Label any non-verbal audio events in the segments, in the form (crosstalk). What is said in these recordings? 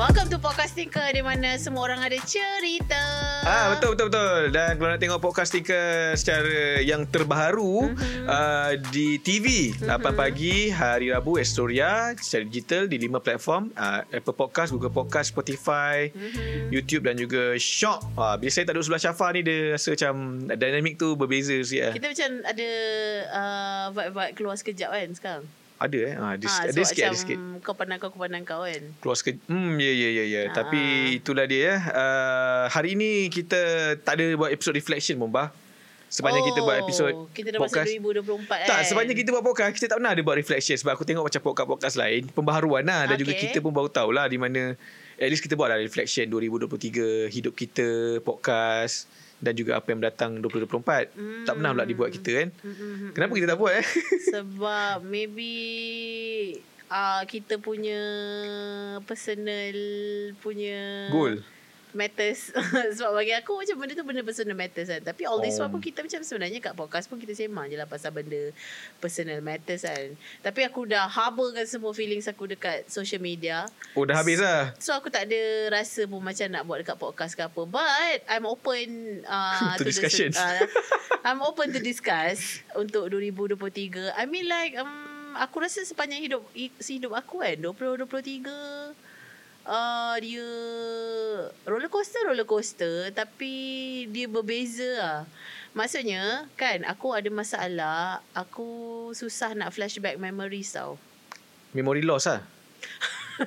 Welcome to Podcast Tinker di mana semua orang ada cerita. Ah betul betul betul. Dan kalau nak tengok podcast Tinker secara yang terbaru mm-hmm. uh, di TV mm-hmm. 8 pagi hari Rabu Astoria secara digital di 5 platform uh, Apple Podcast, Google Podcast, Spotify, mm-hmm. YouTube dan juga Shock. Uh, biasanya tak duduk sebelah Syafa ni dia rasa macam dynamic tu berbeza sikit. Kita macam ada uh, vibe-vibe keluar sekejap kan sekarang. Ada eh. Ha, ada, Ha, ada sikit, ada sikit. Kau pandang kau, aku pandang kau kan. Keluar sikit. Hmm, ya, ya, ya. ya. Ah. Tapi itulah dia. ya. Uh, hari ni kita tak ada buat episode reflection pun, bah. Sepanjang oh, kita buat episod Kita dah masuk 2024 kan. Tak, sepanjang kita buat podcast Kita tak pernah ada buat reflection Sebab aku tengok macam podcast-podcast lain Pembaharuan lah Dan juga Okay. kita pun baru tahu lah Di mana At least kita buat lah reflection 2023 Hidup kita Podcast Dan juga apa yang datang 2024 Hmm. Tak pernah pula dibuat kita kan Mm-mm. Kenapa kita tak buat eh (laughs) Sebab maybe uh, kita punya personal punya Goal matters (laughs) sebab bagi aku macam benda tu benda personal matters kan tapi all this Oh. while pun kita macam sebenarnya kat podcast pun kita sembang je lah pasal benda personal matters kan tapi aku dah harbourkan semua feelings aku dekat social media Oh dah habis lah So aku tak ada rasa pun macam nak buat dekat podcast ke apa. But I'm open uh, (laughs) To discussion. The, uh, I'm open to discuss untuk 2023. I mean like um, aku rasa sepanjang hidup hidup aku kan 2023 uh, dia roller coaster roller coaster tapi dia berbeza lah. Maksudnya kan aku ada masalah aku susah nak flashback memories tau. Memory loss lah (laughs)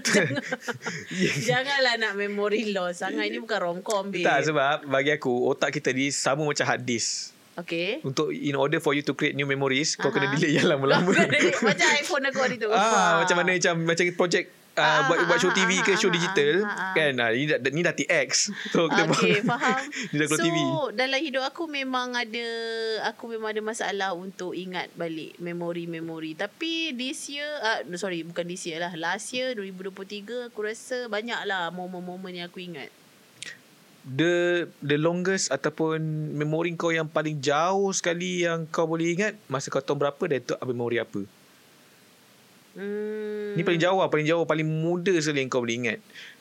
Janganlah nak memory loss sangat. Ini bukan romcom, babe. Tak sebab Bagi aku Otak kita ni Sama macam hard disk Okay. Untuk in order for you to create new memories Kau Aha. kena delete yang lama-lama (laughs) macam iPhone aku hari tu. Ah, macam mana macam macam projek Ah, uh, buat buat show ah, TV ah, ke show ah, digital ah, ah. kan ah, ni dah ni dah TX (laughs) so kita Okay, buat- faham. (laughs) ni dah so, TV dalam hidup aku memang ada aku memang ada masalah untuk ingat balik memori-memori. Tapi this year, uh, sorry, bukan this year lah. Last year 2023 aku rasa banyak lah momen-momen yang aku ingat. the the longest ataupun memori kau yang paling jauh sekali yang kau boleh ingat masa kau tahun berapa dan tu memori apa Hmm. ni paling jauh lah paling jauh paling muda sekali yang kau boleh ingat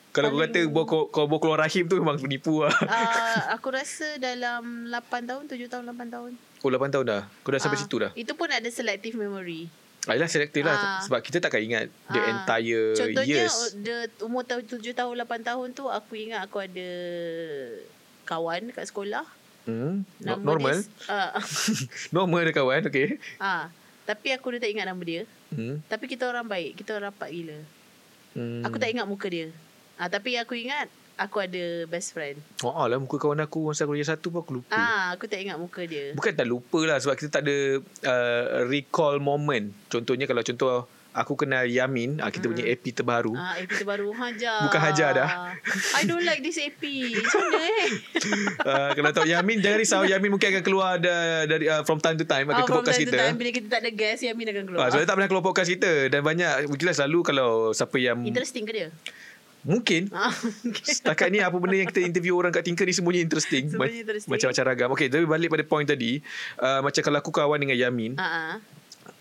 kalau kau Paling- kata bawa kau, kau bawa keluar rahim tu memang penipu lah Uh, (laughs) aku rasa dalam 8 tahun, 7 tahun, 8 tahun. oh 8 tahun dah kau dah sampai Ah, situ dah Itu pun ada selective memory. Ayolah selektif lah Ah. sebab kita takkan ingat the Ah. entire Contohnya years the, umur tahun 7 tahun 8 tahun tu aku ingat aku ada kawan kat sekolah. hmm? Nama normal Dia, uh, (laughs) normal ada kawan okay ah, tapi aku dah tak ingat nama dia. hmm. Tapi kita orang baik, kita orang rapat gila. Hmm. Aku tak ingat muka dia. Ah, tapi aku ingat aku ada best friend. Oh lah muka kawan aku masa aku darjah satu pun aku lupa. Ah, aku tak ingat muka dia. Bukan tak lupa lah sebab kita tak ada uh, recall moment. Contohnya kalau contoh aku kenal Yamin, ah, kita punya AP terbaru. Ah, AP terbaru Hajar. Bukan Hajar dah. (laughs) I don't like this AP. Macam eh? uh, (laughs) kalau tahu Yamin jangan risau Yamin mungkin akan keluar da, dari uh, from time to time akan Ah, ke from podcast kita. time, bila kita tak ada guest, Yamin akan keluar. Ah, sebab dia tak pernah keluar podcast kita dan banyak jelas selalu kalau siapa yang Interesting ke dia? mungkin Ah, okay. Setakat ni apa benda yang kita interview orang kat Tinker ni semuanya interesting. Semuanya interesting. Macam-macam ragam. Okay, tapi balik pada point tadi. Uh, macam kalau aku kawan dengan Yamin. Ah.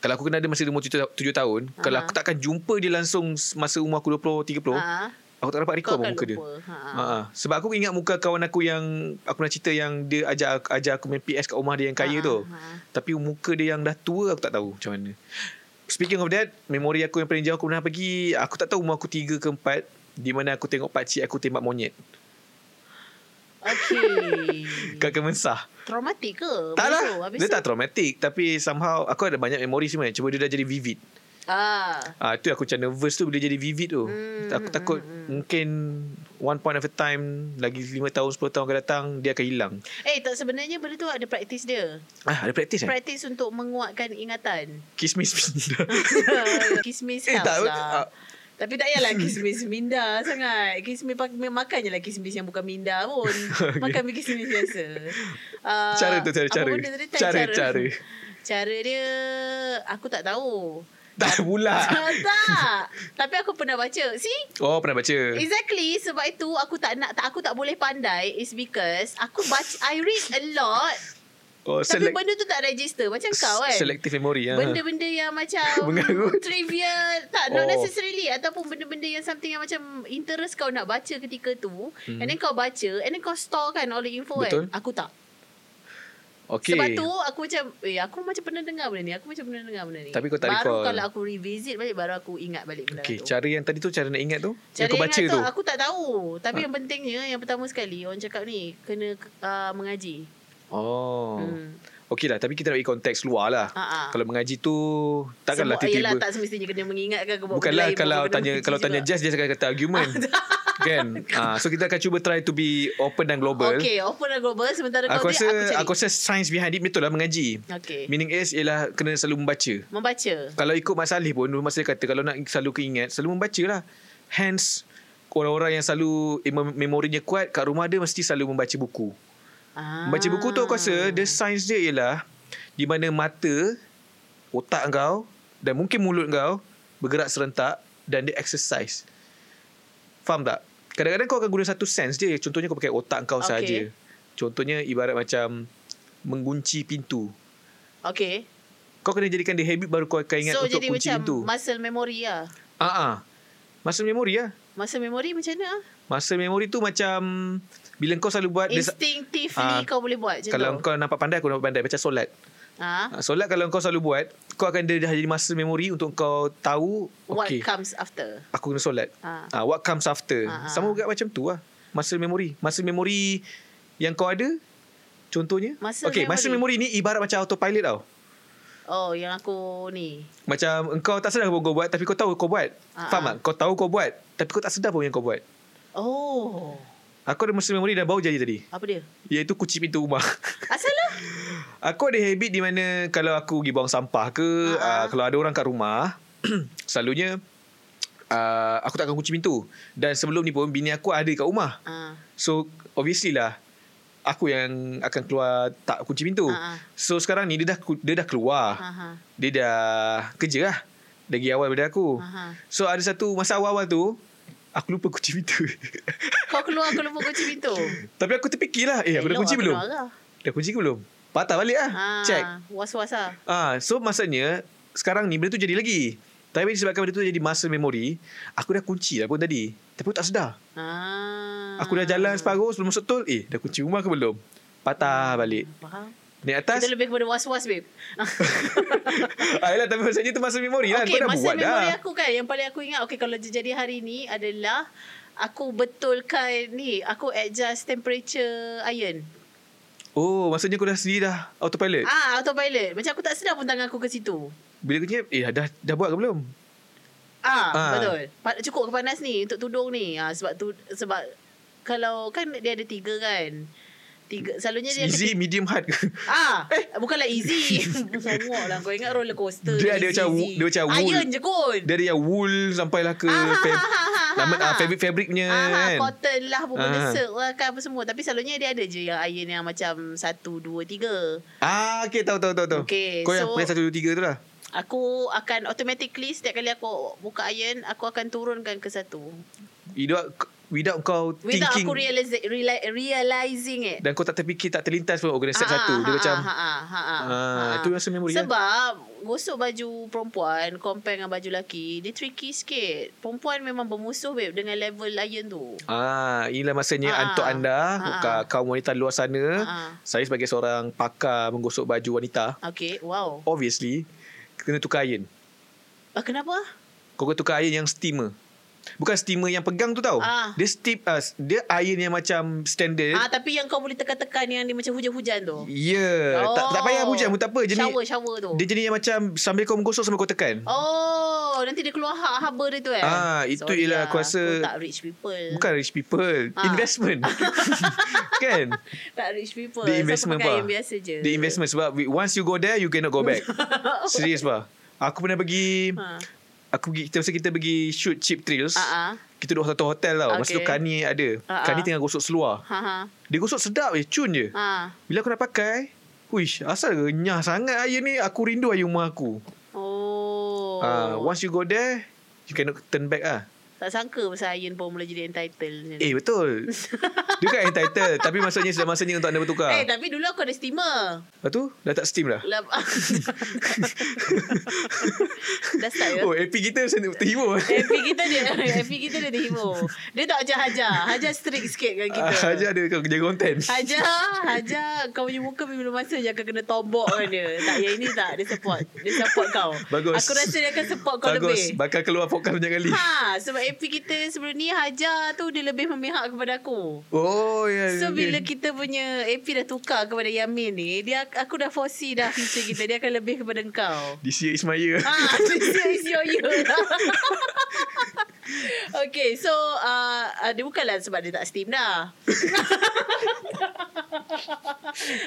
Kalau aku kenal dia masa dia umur 7, tahun. Kalau Ah. aku takkan jumpa dia langsung masa umur aku 20, 30. Ah, Aku tak dapat recall muka dia. lupa. Ha, ah. Ha, ha. Sebab aku ingat muka kawan aku yang aku nak cerita yang dia ajak ajak aku main PS kat rumah dia yang kaya Ah, tu. ah. Tapi muka dia yang dah tua aku tak tahu macam mana. Speaking of that, memori aku yang paling jauh aku pernah pergi, aku tak tahu umur aku 3 ke 4 di mana aku tengok pakcik aku tembak monyet Okay. kat Kemensah. Traumatik ke? Tak lah. Dia tak traumatic tapi somehow aku ada banyak memori sebenarnya. Cuma dia dah jadi vivid. Ah. Ah tu aku macam nervous tu bila jadi vivid tu. Hmm, aku hmm, takut hmm, mungkin one point of a time lagi 5 tahun 10 tahun akan datang dia akan hilang. Eh, tak sebenarnya benda tu ada praktis dia. Ah ada praktis eh? Praktis untuk menguatkan ingatan. Kismis (laughs) pindah. (laughs) kismis Eh, tak, lah. ah. Tapi tak payahlah (laughs) kismis minda sangat. Kismis makan je lah kismis yang bukan minda pun. (laughs) Makan kismis biasa. Uh, Cara tu, cara- cara. tadi? Tak, Cara- cara. (laughs) Cara dia aku tak tahu. tak pula. tak. Tapi aku pernah baca. See? Oh pernah baca. Exactly sebab itu aku tak nak tak aku tak boleh pandai is because aku baca I read a lot Oh, Tapi select, benda tu tak register Macam kau kan selective memory. ah. Benda-benda yang macam (laughs) Mengarut. Trivia Tak not Oh. necessarily Ataupun benda-benda yang Something yang macam Interest kau nak baca ketika tu hmm. And then kau baca And then kau store kan All the info Betul. kan Aku tak Okay. Sebab tu aku macam Eh aku macam pernah dengar benda ni Aku macam pernah dengar benda ni Tapi kau tak Baru recall. kalau aku revisit balik Baru aku ingat balik benda Okay, tu cara yang tadi tu cara nak ingat tu Cara yang kau baca tu. Aku tak tahu Tapi yang pentingnya Yang pertama sekali Orang cakap ni Kena uh, mengaji Oh. Hmm. Okey lah, tapi kita nak bagi konteks luar lah. Ha, ha. Kalau mengaji tu takkanlah tiba-tiba. tak semestinya Kena mengingatkan ke Bukanlah lain, kalau tanya kalau tanya. Jazz dia akan kata argument. (laughs) kan? Ah, so kita akan cuba try to be open dan global. Okay open dan global Sementara Aku kau rasa Aku cari aku rasa science behind it betul lah mengaji. Okay Meaning is ialah kena selalu membaca. Membaca Kalau ikut Mak Saleh pun masa dia kata kalau nak selalu keingat selalu membaca lah. Hence orang-orang yang selalu mem- memorinya kuat kat rumah dia mesti selalu membaca buku. Ah. Baca buku tu aku rasa the science dia ialah di mana mata, otak kau dan mungkin mulut kau bergerak serentak dan dia exercise. Faham tak? Kadang-kadang kau akan guna satu sense je. Contohnya kau pakai otak kau Okay. saja. Contohnya ibarat macam mengunci pintu. Okay Kau kena jadikan dia habit baru kau akan ingat So untuk jadi kunci macam pintu. Muscle memory lah Ah ah. Masa memori lah. Muscle memory macam mana ah? Masa memori tu macam bila kau selalu buat Instinctively Ah, kau boleh buat macam kalau tu kau nampak pandai aku nampak pandai macam solat. ah? Ah, Solat kalau kau selalu buat, kau akan dia dah jadi masa memori untuk kau tahu What okay, comes after aku kena solat. Ah. Ah, what comes after. Ah, ah. Sama juga macam tu lah. Masa memori. Masa memori yang kau ada contohnya. Muscle okay, masa memory. memori ni ibarat macam autopilot tau. Oh yang aku ni Macam engkau tak sedar kau buat tapi kau tahu kau buat. Ah, Faham ah. tak? Kau tahu kau buat tapi kau tak sedar pun yang kau buat. Oh Aku ada masa memori dah baru jadi tadi. Apa dia Iaitu kunci pintu rumah. (laughs) Asal lah Aku ada habit di mana kalau aku pergi buang sampah ke, Ha-ha. uh, kalau ada orang kat rumah, (clears throat) selalunya uh, aku tak akan kunci pintu. Dan sebelum ni pun bini aku ada kat rumah. ah. So obviously lah aku yang akan keluar tak kunci pintu. Ha-ha. So sekarang ni dia dah dia dah keluar. Ha-ha. Dia dah kerja lah. Lagi awal daripada aku. Ha-ha. So ada satu masa awal-awal tu aku lupa kunci pintu. (laughs) Kau keluar Kau lupa kunci pintu Tapi aku terfikirlah, eh aku dah kunci aku belum? lah. Dah kunci ke belum? Patah balik lah. ah, Check. Was-was lah Ah, so maksudnya sekarang ni benda tu jadi lagi. Tapi disebabkan benda tu jadi muscle memory, aku dah kunci lah pun tadi. Tapi aku tak sedar. ah. Aku dah jalan separuh sebelum masuk tol, eh dah kunci rumah ke belum? Patah balik. Faham Naik atas. Kita lebih kepada was-was babe (laughs) ah, yalah, tapi maksudnya tu muscle memory lah. Okay Kau dah masa buat memori dah. aku kan Yang paling aku ingat Okay kalau jadi hari ni adalah Aku betulkan ni Aku adjust temperature iron Oh, maksudnya kau dah sendiri dah autopilot. Ah autopilot Macam aku tak sedar pun tangan aku ke situ Bila cakap, eh dah, dah buat ke belum? Ah, Ah. betul. Cukup ke panas ni untuk tudung ni. Ah sebab tu sebab kalau kan dia ada tiga kan. Tiga selalunya dia Easy, ada medium, hard ke? Ah, (laughs) eh. bukanlah easy. (laughs) Lah kau ingat roller coaster. Dia ada macam easy. dia macam wool. Iron je kot. Dari yang wool sampailah ke Ah, fab, ha, ha, ha, ha, nama, ha. ah, fabric-fabric punya Ah, kan. cotton lah pun benda Ah. silk lah kan apa semua. Tapi selalunya dia ada je yang iron yang macam satu, dua, tiga. Ah, okay, tahu, tahu, tahu. tahu. Okay, Kau yang so- plan satu, dua, tiga tu lah. Aku akan automatically setiap kali aku buka iron, aku akan turunkan ke satu. Without, without kau Without thinking aku realize, reali- realizing it. dan kau tak terfikir tak terlintas pun oh kena set Ah, satu dia ah, macam ah, ah, ah, ah, ah, ah. itu rasa memori. Sebab gosok baju perempuan compare dengan baju lelaki, dia tricky sikit. Perempuan memang bermusuh babe dengan level iron tu. ah inilah masanya Ah, untuk anda ah, ka- kaum wanita luar sana Ah. saya sebagai seorang pakar menggosok baju wanita Okay, wow. obviously kena tukar iron Ah, kenapa? kau kena tukar iron yang steamer Bukan steamer yang pegang tu tau. Ah. Dia steam uh, dia iron yang macam standard. Ah, tapi yang kau boleh tekan-tekan yang dia macam hujan-hujan tu. Ya, yeah. tak, tak payah hujan pun tak apa. Jadi Shower, shower tu. dia jadi yang macam sambil kau menggosok sambil kau tekan. Oh, nanti dia keluar ha- haba dia tu eh. Ah, itu Sorry ialah lah, aku rasa- aku tak rich people. Bukan rich people, Ah. investment. (laughs) kan? Tak rich people. The investment so, pakai pa. yang biasa je. The investment sebab once you go there you cannot go back. (laughs) Serius pa. Aku pernah pergi Ha. Aku pergi kita masa kita pergi shoot cheap thrills. Ah. Kita duduk satu hotel tau. Masa tu Okay. Kani ada. Ah, Kani ah. tengah gosok seluar. Ha ha. Dia gosok sedap je, cun je. Ha. Bila aku nak pakai, Wish, asal renyah sangat air ni. Aku rindu air rumah aku. Oh. Ah, once you go there, you cannot turn back ah. Tak sangka pasal Ian pun mula jadi entitled. Eh betul. Dia kan entitled tapi maksudnya sudah masanya untuk anda bertukar. Eh, tapi dulu aku ada steamer. Lepas tu dah tak steam dah. Lap- (laughs) Dah start ya? Oh, AP kita macam terhibur. FP kita dia (laughs) FP kita dia terhibur. Dia tak macam Hajar. Hajar strict sikit dengan kita. Ah, Ajar dia kau kerja konten. Hajar, Hajar kau punya muka bila masa je akan kena tombok kan dia. Tak, yang ini tak. Dia support. Dia support kau. Bagus. Aku rasa dia akan support kau Bagus. lebih. Bakal keluar podcast banyak kali. Ha, sebab AP kita sebelum ni Hajar tu dia lebih memihak kepada aku. Oh, ya. So ya, bila ya. kita punya AP dah tukar kepada Yamin ni, dia aku dah foresee dah future kita. Dia akan lebih kepada kau. (laughs) This year is my year. Ah, (laughs) this is your year. (laughs) okay, so uh, uh, dia bukanlah sebab dia tak steam dah.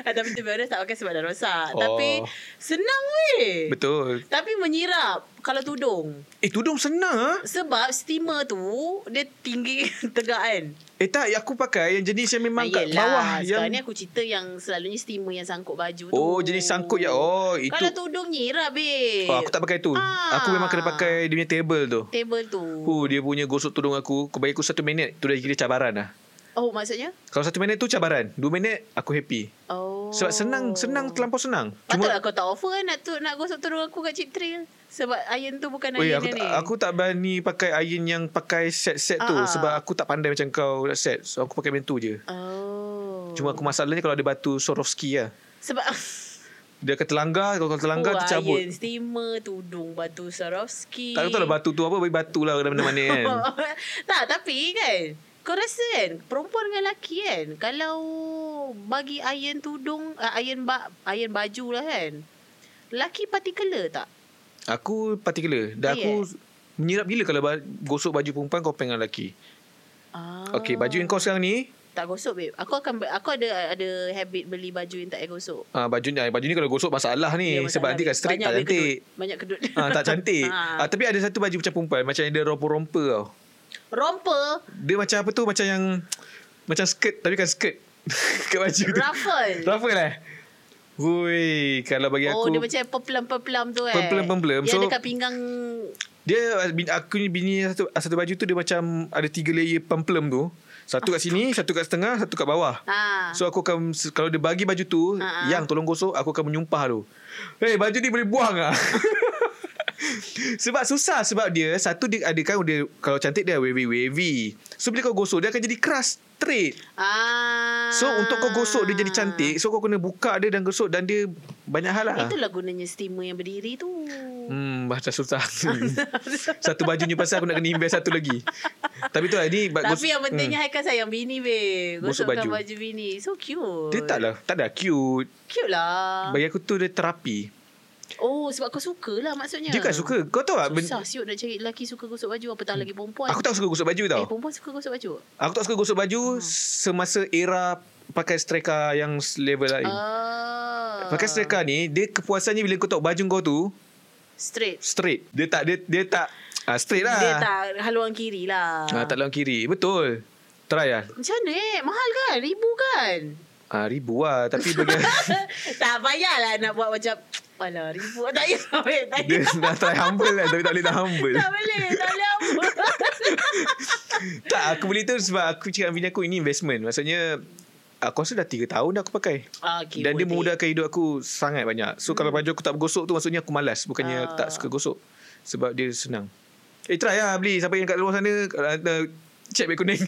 Ah, Tapi tu honest tak pakai sebab dah rosak. Oh. Tapi senang weh. Betul. Tapi menyirap kalau tudung. Eh, tudung senang ah. Sebab steamer tu dia tinggi (laughs) tegak kan. Eh tak, aku pakai yang jenis yang memang Ah, kat bawah Sekarang yang ni aku cerita yang selalunya steamer yang sangkut baju tu. Oh, jenis sangkut ya. Oh, itu Kalau tudung nyirap babe. Oh, aku tak pakai tu. Ah. Aku memang kena pakai dia punya table tu. Table tu. Huh, dia punya gosok tudung aku. Kau bagi aku satu minit. Tu dah kira cabaran lah. Oh, maksudnya? Kalau satu minit tu cabaran. Dua minit aku happy. Oh. Sebab senang, senang terlampau senang. Patutlah kau tak offer kan nak tu nak gosok tudung aku kat Chip Thrill. Sebab iron tu bukan iron aku, ni. tak, aku tak berani pakai iron yang pakai set-set tu Ah. sebab aku tak pandai macam kau nak set. So aku pakai batu je. Oh. Cuma aku masalahnya kalau ada batu Swarovski lah. sebab Dia akan terlanggar, kalau kau terlanggar oh, tercabut. Iron, steamer, tudung, batu Swarovski. Tak tahu lah batu tu apa, bagi batu lah mana-mana kan. (laughs) tak, tapi kan kau rasa kan perempuan dengan lelaki kan kalau bagi iron tudung uh, iron ba, iron baju lah kan lelaki particular tak Aku particular. Dan Oh, aku menyirap gila kalau ba- gosok baju perempuan kau pengen lelaki. ah. Okey, baju yang kau sekarang ni, tak gosok babe aku akan aku ada ada habit beli baju yang tak payah gosok ah baju ni baju ni kalau gosok masalah ni Ya, sebab nanti kan straight tak cantik. kedut. banyak kedut Ah tak cantik. (laughs) Ah. ah, tapi ada satu baju macam perempuan macam yang dia romper-romper tau. Romper Dia macam apa tu macam yang macam skirt tapi kan skirt (laughs) kat baju tu. ruffle Ruffle eh. Hui, kalau bagi oh aku dia macam peplam-peplam tu eh Peplam-peplam. yang So- dekat pinggang dia aku ni bini satu satu baju tu dia macam ada tiga layer pemplem tu. Satu kat sini, satu kat setengah, satu kat bawah. ah So aku akan kalau dia bagi baju tu, Ha-ha. yang tolong gosok, aku akan menyumpah tu. Hey, baju ni boleh buang ah. (laughs) sebab susah sebab dia satu dia ada kan dia kalau cantik dia wavy wavy. So bila kau gosok dia akan jadi keras straight. ah So untuk kau gosok dia jadi cantik, so kau kena buka dia dan gosok dan dia banyak hal lah. Itulah gunanya steamer yang berdiri tu. Hmm, bahasa susah. (laughs) satu baju ni pasal aku nak kena invest satu lagi. Tapi tu lah, ni ba- Tapi gos- yang pentingnya Haikal sayang bini be. Gosok Gosokkan baju. baju. bini. So cute. dia tak lah, tak ada cute. Cute lah. Bagi aku tu dia terapi. Oh sebab kau suka lah maksudnya. Dia kan suka. Kau tahu tak? ben- Susah siut nak cari lelaki suka gosok baju. Apatah lagi perempuan. Aku tak suka gosok baju tau. Eh perempuan suka gosok baju. Aku tak suka gosok baju semasa era pakai striker yang level lain. Ah. Pakai striker ni, dia kepuasannya bila kau tahu baju kau tu Straight. straight. Dia tak dia dia tak ah, straight lah. Dia tak haluan kiri lah. Ah, tak lawan kiri. Betul. Try lah. Macam mana eh? Mahal kan? Ribu kan? Ah, ribu lah. Tapi (laughs) bagi tak payahlah nak buat macam Alah ribu Tak payah Tak payah dia nak try humble kan tapi tak boleh tak humble. Tak boleh Tak boleh apa (laughs) tak, aku beli tu sebab aku cakap dengan bini aku ini investment. Maksudnya aku rasa dah 3 tahun dah aku pakai. Ah, okay, Dan dia memudahkan hidup aku sangat banyak. So kalau baju aku tak bergosok tu maksudnya aku malas. Bukannya Ah. tak suka gosok. Sebab dia senang. Eh try lah beli. Siapa yang kat luar sana uh, cek beg kuning.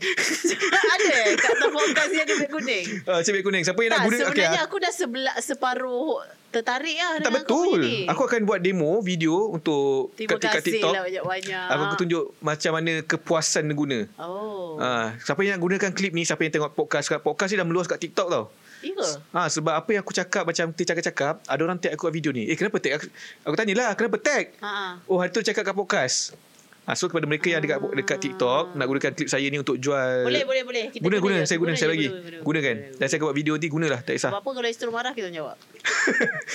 (laughs) Ada eh Kat atas podcast ni ada beg kuning uh, cek beg kuning. Siapa yang Tak nak guna sebenarnya ah. aku dah sebelah, separuh tertarik lah tak betul. ni. Aku akan buat demo video untuk Terima kat, kat kasih TikTok. lah banyak-banyak Aku tunjuk macam mana kepuasan guna. Oh Ah, siapa yang nak gunakan klip ni, siapa yang tengok podcast kat podcast ni dah meluas kat TikTok tau. Ya? Ha, sebab apa yang aku cakap macam dia cakap-cakap, ada orang tag aku kat video ni. Eh kenapa tag? Aku, aku tanyalah, kenapa tag? Ha. Oh, hari tu cakap kat podcast. Ha, so kepada mereka yang dekat dekat TikTok nak gunakan klip saya ni untuk jual. Boleh, boleh, boleh. Kita guna, guna, je. saya guna, saya je, bagi. guna, guna, Gunakan. guna, Dan saya akan buat video nanti gunalah, tak kisah. Apa-apa kalau isteri marah kita jawab.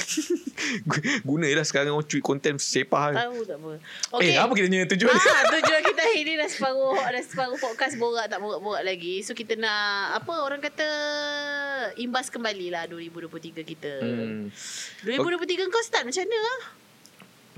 (laughs) guna je lah sekarang orang cuit konten sepah. Tahu tak apa. Eh, apa kita punya tujuan? Ah, tujuan kita hari ni dah separuh dah separuh podcast borak tak borak-borak lagi. So kita nak apa orang kata imbas kembali lah 2023 kita. Hmm. 2023 kau start macam mana ah?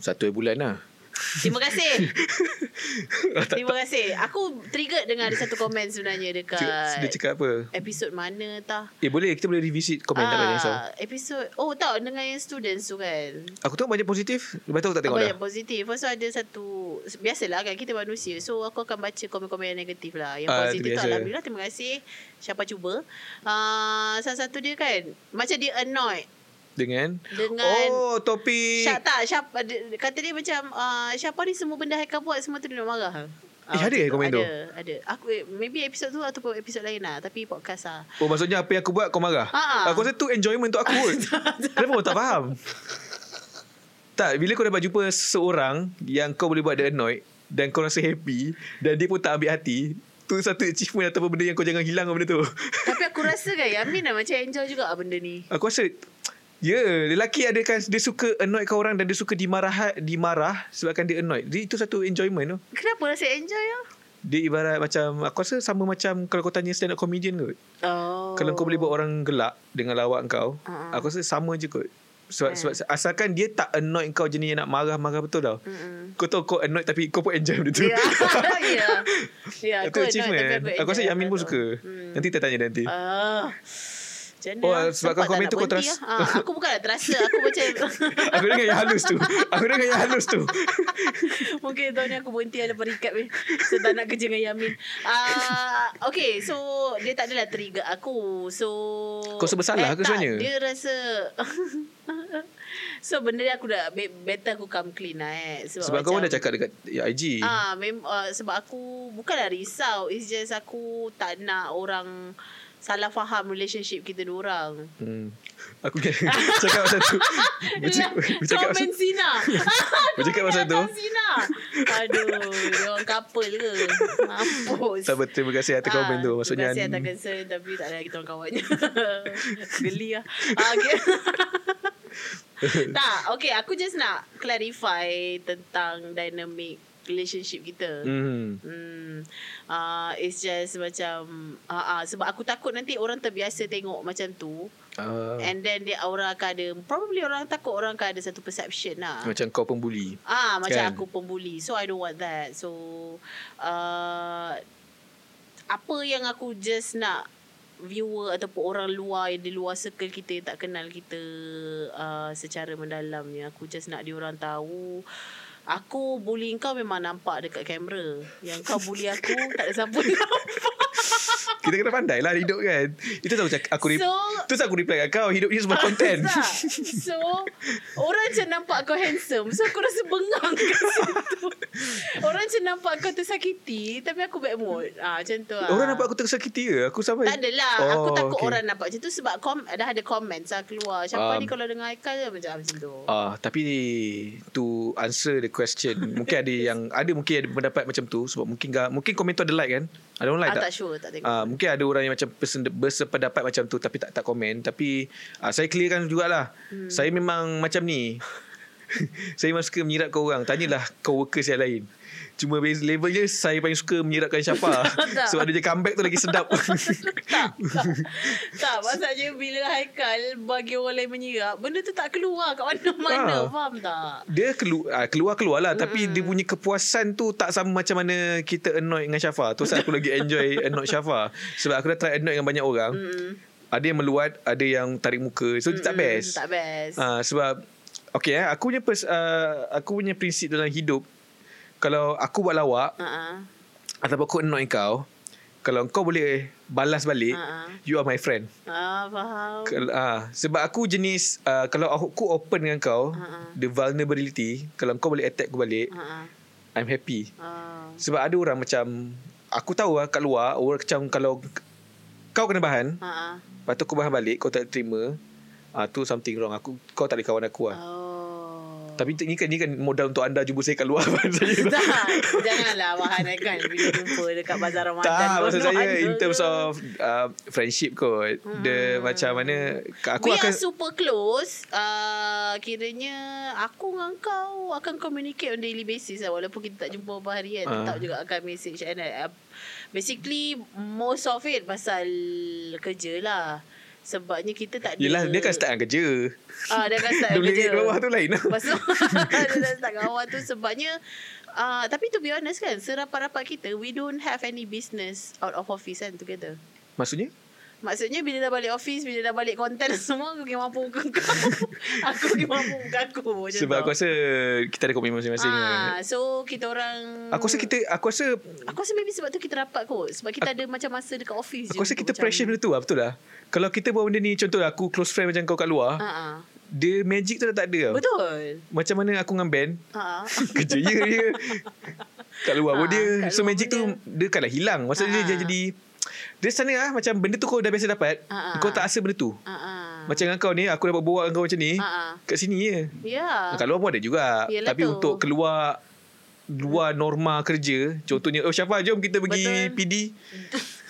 Satu bulan lah. Terima kasih. (laughs) Terima kasih. Aku triggered dengan ada satu komen sebenarnya dekat Cakap- Dia cakap apa? episod mana tah. Eh boleh kita boleh revisit komen tak ada risau. Ah, episod Oh tahu dengan yang students tu kan. Aku tengok banyak positif. Lepas tu aku tak tengok banyak dah. positif. Lepas tu ada satu biasalah kan kita manusia. So aku akan baca komen-komen yang negatif lah. Yang Ah, positif tu alhamdulillah terima kasih siapa cuba. Uh, salah satu dia kan macam dia annoyed Dengan dengan Oh topik Syak tak Syak, dia- Kata dia macam uh, Siapa ni semua benda Haikal buat Semua tu dia nak marah Eh, ada eh komen tu? Ada Ada Aku eh, Maybe episod tu Ataupun episod lain lah Tapi podcast lah Oh maksudnya apa yang aku buat kau marah? Ha. Aku rasa tu enjoyment untuk aku (laughs) kot. Kenapa kau tak faham? tak, bila kau dapat jumpa seseorang yang kau boleh buat dia annoyed dan kau rasa happy dan dia pun tak ambil hati, tu satu achievement ataupun benda yang kau jangan hilang benda tu. Tapi aku rasa kan Yamin dah macam enjoy juga lah benda ni aku rasa Ya, yeah, lelaki ada kan dia suka annoy kau orang dan dia suka dimarah dimarah sebabkan dia annoyed. Dia itu satu enjoyment tu. Kenapa rasa enjoy lah Dia ibarat macam aku rasa sama macam kalau kau tanya stand up comedian kot. Oh Kalau kau boleh buat orang gelak dengan lawak kau, Ha-ha. aku rasa sama je kot. Sebab, Eh. sebab asalkan dia tak annoy kau jenis yang nak marah-marah betul tau. Mm-mm. Kau tahu kau annoy tapi kau pun enjoy benda tu. Ya (laughs) Ya Ya Itu achievement. Aku, rasa Yamin pun suka. Hmm. Nanti kita tanya nanti. Ah. Macam mana Oh, sebab kau komen tu kau terus- lah? Ah, Aku bukan nak terasa Aku macam (laughs) aku dengar yang halus tu. Aku dengar yang halus tu. (laughs) Mungkin tahun ni aku berhenti ada recap ni. So tak nak kerja dengan Yamin. Ah, okay, so dia tak adalah trigger aku. So Kau rasa bersalah ke sebenarnya? Dia rasa (laughs) So benda ni aku dah be- Better aku come clean lah eh Sebab, Sebab kau macam, dah cakap dekat IG. Ah, mem- uh, sebab aku bukanlah risau. It's just aku tak nak orang salah faham relationship kita dua orang. Hmm. Aku kan (laughs) cakap pasal tu. (laughs) Bercakap, (laughs) bercakap pasal Komen Sina. Bercakap pasal tu. Sina. Aduh, dia orang couple ke? Mampus. tak betul. Terima kasih atas komen tu. Maksudnya Terima kasih atas concern tapi tak ada kita orang kawannya. Geli lah. Ah, okay. tak, okay. Aku just nak clarify tentang dynamic relationship kita. Hmm. Hmm. Uh, it's just macam uh, uh, sebab aku takut nanti orang terbiasa tengok macam tu Uh, and then dia orang akan ada probably orang takut orang akan ada satu perception lah. macam kau pembuli. Ah macam Kan? aku pembuli. So I don't want that. So uh, apa yang aku just nak viewer ataupun orang luar yang di luar circle kita yang tak kenal kita uh, secara mendalam ni aku just nak diorang tahu aku bully kau memang nampak dekat kamera. Yang kau bully aku tak ada siapa (laughs) nampak Kita kena pandai lah hidup kan. Itu cak- aku rep- So- tu aku reply kat kau. Hidup ni semua (laughs) konten. Tak. So Orang macam nampak kau handsome So aku rasa bengang kat situ Orang macam nampak kau tersakiti Tapi aku bad mood ah, Macam tu lah Orang nampak aku tersakiti ke? Aku sampai Tak adalah oh, Aku takut okay. orang nampak macam tu Sebab kom, dah ada comments lah keluar Siapa Um, ni kalau dengar Haikal Macam macam tu Ah, tapi to answer the question, mungkin ada yang ada mungkin ada pendapat macam tu sebab mungkin gak, mungkin komen tu ada like kan? Ada orang like ah, tak? tak sure Tak tengok Ah, mungkin ada orang yang macam bersependapat macam tu tapi tak tak komen tapi ah, saya clearkan jugalah. Hmm. Saya memang macam ni. (laughs) saya memang suka menyirap kau orang. Tanyalah co-workers yang lain. Cuma base levelnya saya paling suka menyirapkan Syafa. (laughs) Sebab dia comeback tu lagi sedap. (laughs) tak, tak, tak maksudnya bila Haikal bagi orang lain menyirap benda tu tak keluar kat mana-mana Ah. faham tak dia keluar keluar-keluar lah tapi dia punya kepuasan tu tak sama macam mana kita annoy dengan Syafa. Tu saya aku lagi enjoy (laughs) annoy Syafa sebab aku dah try annoy dengan banyak orang. mm, Ada yang meluat, ada yang tarik muka. So mm, tak best. tak best Ah sebab okay eh aku punya pers, uh, aku punya prinsip dalam hidup kalau aku buat lawak uh-uh. ataupun aku annoy kau kalau kau boleh balas balik ah. you are my friend. ah faham Kal- ah, sebab aku jenis uh, kalau aku open dengan kau ah. the vulnerability kalau kau boleh attack aku balik uh-uh. I'm happy. ah. Sebab ada orang macam aku tahu lah kat luar orang macam kalau kau kena bahan, uh-uh. lepas tu aku bahan balik kau tak terima, ah tu something wrong. Aku kau tak ada kawan aku lah. Oh. Tapi ni kan ni kan modal untuk anda jumpa saya kat luar (laughs) saya. tak, janganlah bahan kan bila jumpa dekat bazar Ramadan. tak, maksud saya in terms of uh, friendship kot. Hmm. Dia macam mana aku We akan are super close. Uh, kiranya aku dengan kau akan communicate on daily basis lah. Walaupun kita tak jumpa beberapa hari kan. Ah. Tetap juga akan message. And uh, basically, most of it pasal kerja lah. Sebabnya kita tak ada Yelah dia kan start kerja. Ah, dia akan start (laughs) Dia boleh kerja. bawah tu lain. Lepas tu (laughs) (laughs) Dia dah start bawah tu. Sebabnya uh, Tapi to be honest kan Serapat-rapat kita We don't have any business Out of office kan Together. Maksudnya? Maksudnya bila dah balik office Bila dah balik konten semua Aku kena mampu muka kau. Aku kena mampu muka aku macam Sebab tu. aku rasa Kita ada komitmen masing-masing. Ah, So kita orang Aku rasa kita Aku rasa Aku rasa maybe sebab tu kita rapat kot. Sebab kita ada macam masa dekat office je Aku rasa untuk kita macam- pressure benda tu lah Betul lah Kalau kita buat benda ni Contoh aku close friend macam kau kat luar ah. Dia magic tu dah tak ada tau Betul Macam mana aku dengan band ah. (laughs) Kerja je dia Kat luar Ah, dia kat So luar magic pun tu Dia kan lah hilang Maksudnya Ah, dia jadi Dia sana lah Macam benda tu kau dah biasa dapat ah. Kau tak rasa benda tu ah. Macam dengan kau ni Aku dapat bawa dengan kau macam ni ah. Kat sini je Ya Kat luar pun ada juga Yelah Tapi tu. untuk keluar Luar norma kerja Contohnya Oh Syafa jom kita pergi Betul. PD (laughs)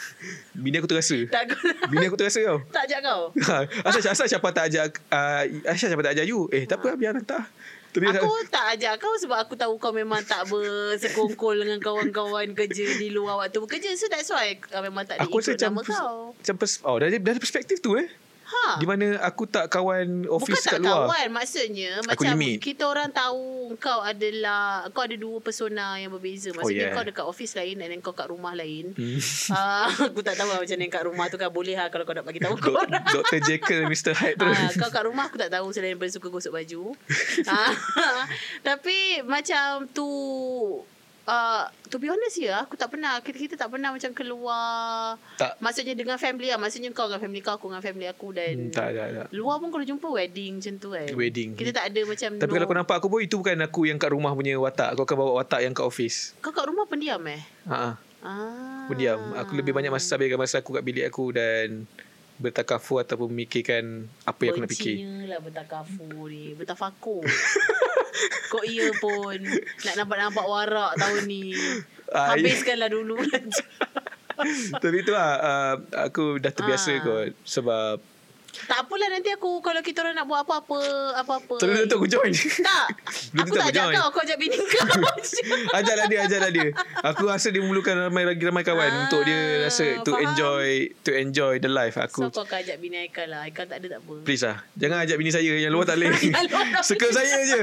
Bini aku terasa. Tak Bini aku terasa tau. Tak ajak kau? (laughs) Ha, asal asal siapa tak ajak uh, asal siapa tak ajak you? Eh tak apa biar hantar. Tapi Aku tak ajak kau sebab aku tahu kau memang tak bersekongkol dengan kawan-kawan kerja di luar waktu bekerja. So that's why kau memang tak ada ikut nama kau. macam pers- oh dari dari perspektif tu eh Ha. di mana aku tak kawan Bukan office tak kat luar kawan Maksudnya Aku Macam limit. kita orang tahu Kau adalah Kau ada dua persona yang berbeza Maksudnya yeah. kau dekat office lain Dan kau kat rumah lain Hmm. uh, (laughs) Aku tak tahu lah macam mana kat rumah tu kan Boleh lah kalau kau nak bagi tahu kau Dok- (laughs) Dr. Jekyll Mr. Hyde tu Ah, kau kat rumah aku tak tahu selain daripada suka gosok baju. (laughs) ah, tapi macam tu uh, to be honest ya, aku tak pernah kita, kita tak pernah macam keluar tak maksudnya dengan family lah. Maksudnya kau dengan family kau, aku dengan family aku dan hmm, tak tak tak luar pun kalau jumpa wedding macam tu kan. Wedding. Kita tak ada macam tapi no, kalau kau nampak aku pun itu bukan aku yang kat rumah punya watak kau akan bawa watak yang kat office kau kat rumah pendiam eh? ha Ah. pendiam aku lebih banyak masa habiskan masa aku kat bilik aku dan bertakafur ataupun memikirkan apa yang aku nak fikir. Bencinya lah bertakafu ni Bertafakur. (laughs) Kok iya pun Nak nampak-nampak warak tahun ni. Ah, Habiskanlah dulu. Tapi tu lah uh, Aku dah terbiasa Ah. kot Sebab Tak apalah nanti aku Kalau kita orang nak buat apa-apa Apa-apa. Tapi tu aku join. Tak. Aku tak ajak join. kau Kau ajak bini kau. (laughs) Ajaklah dia Ajaklah dia. Aku rasa dia memerlukan ramai lagi ramai kawan Ah, Untuk dia rasa To faham. enjoy To enjoy the life So Aku kau akan ajak bini Aikal lah? Aikal tak ada tak apa. Please lah Jangan ajak bini saya Yang luar tak boleh. (laughs) Suka boleh. saya je.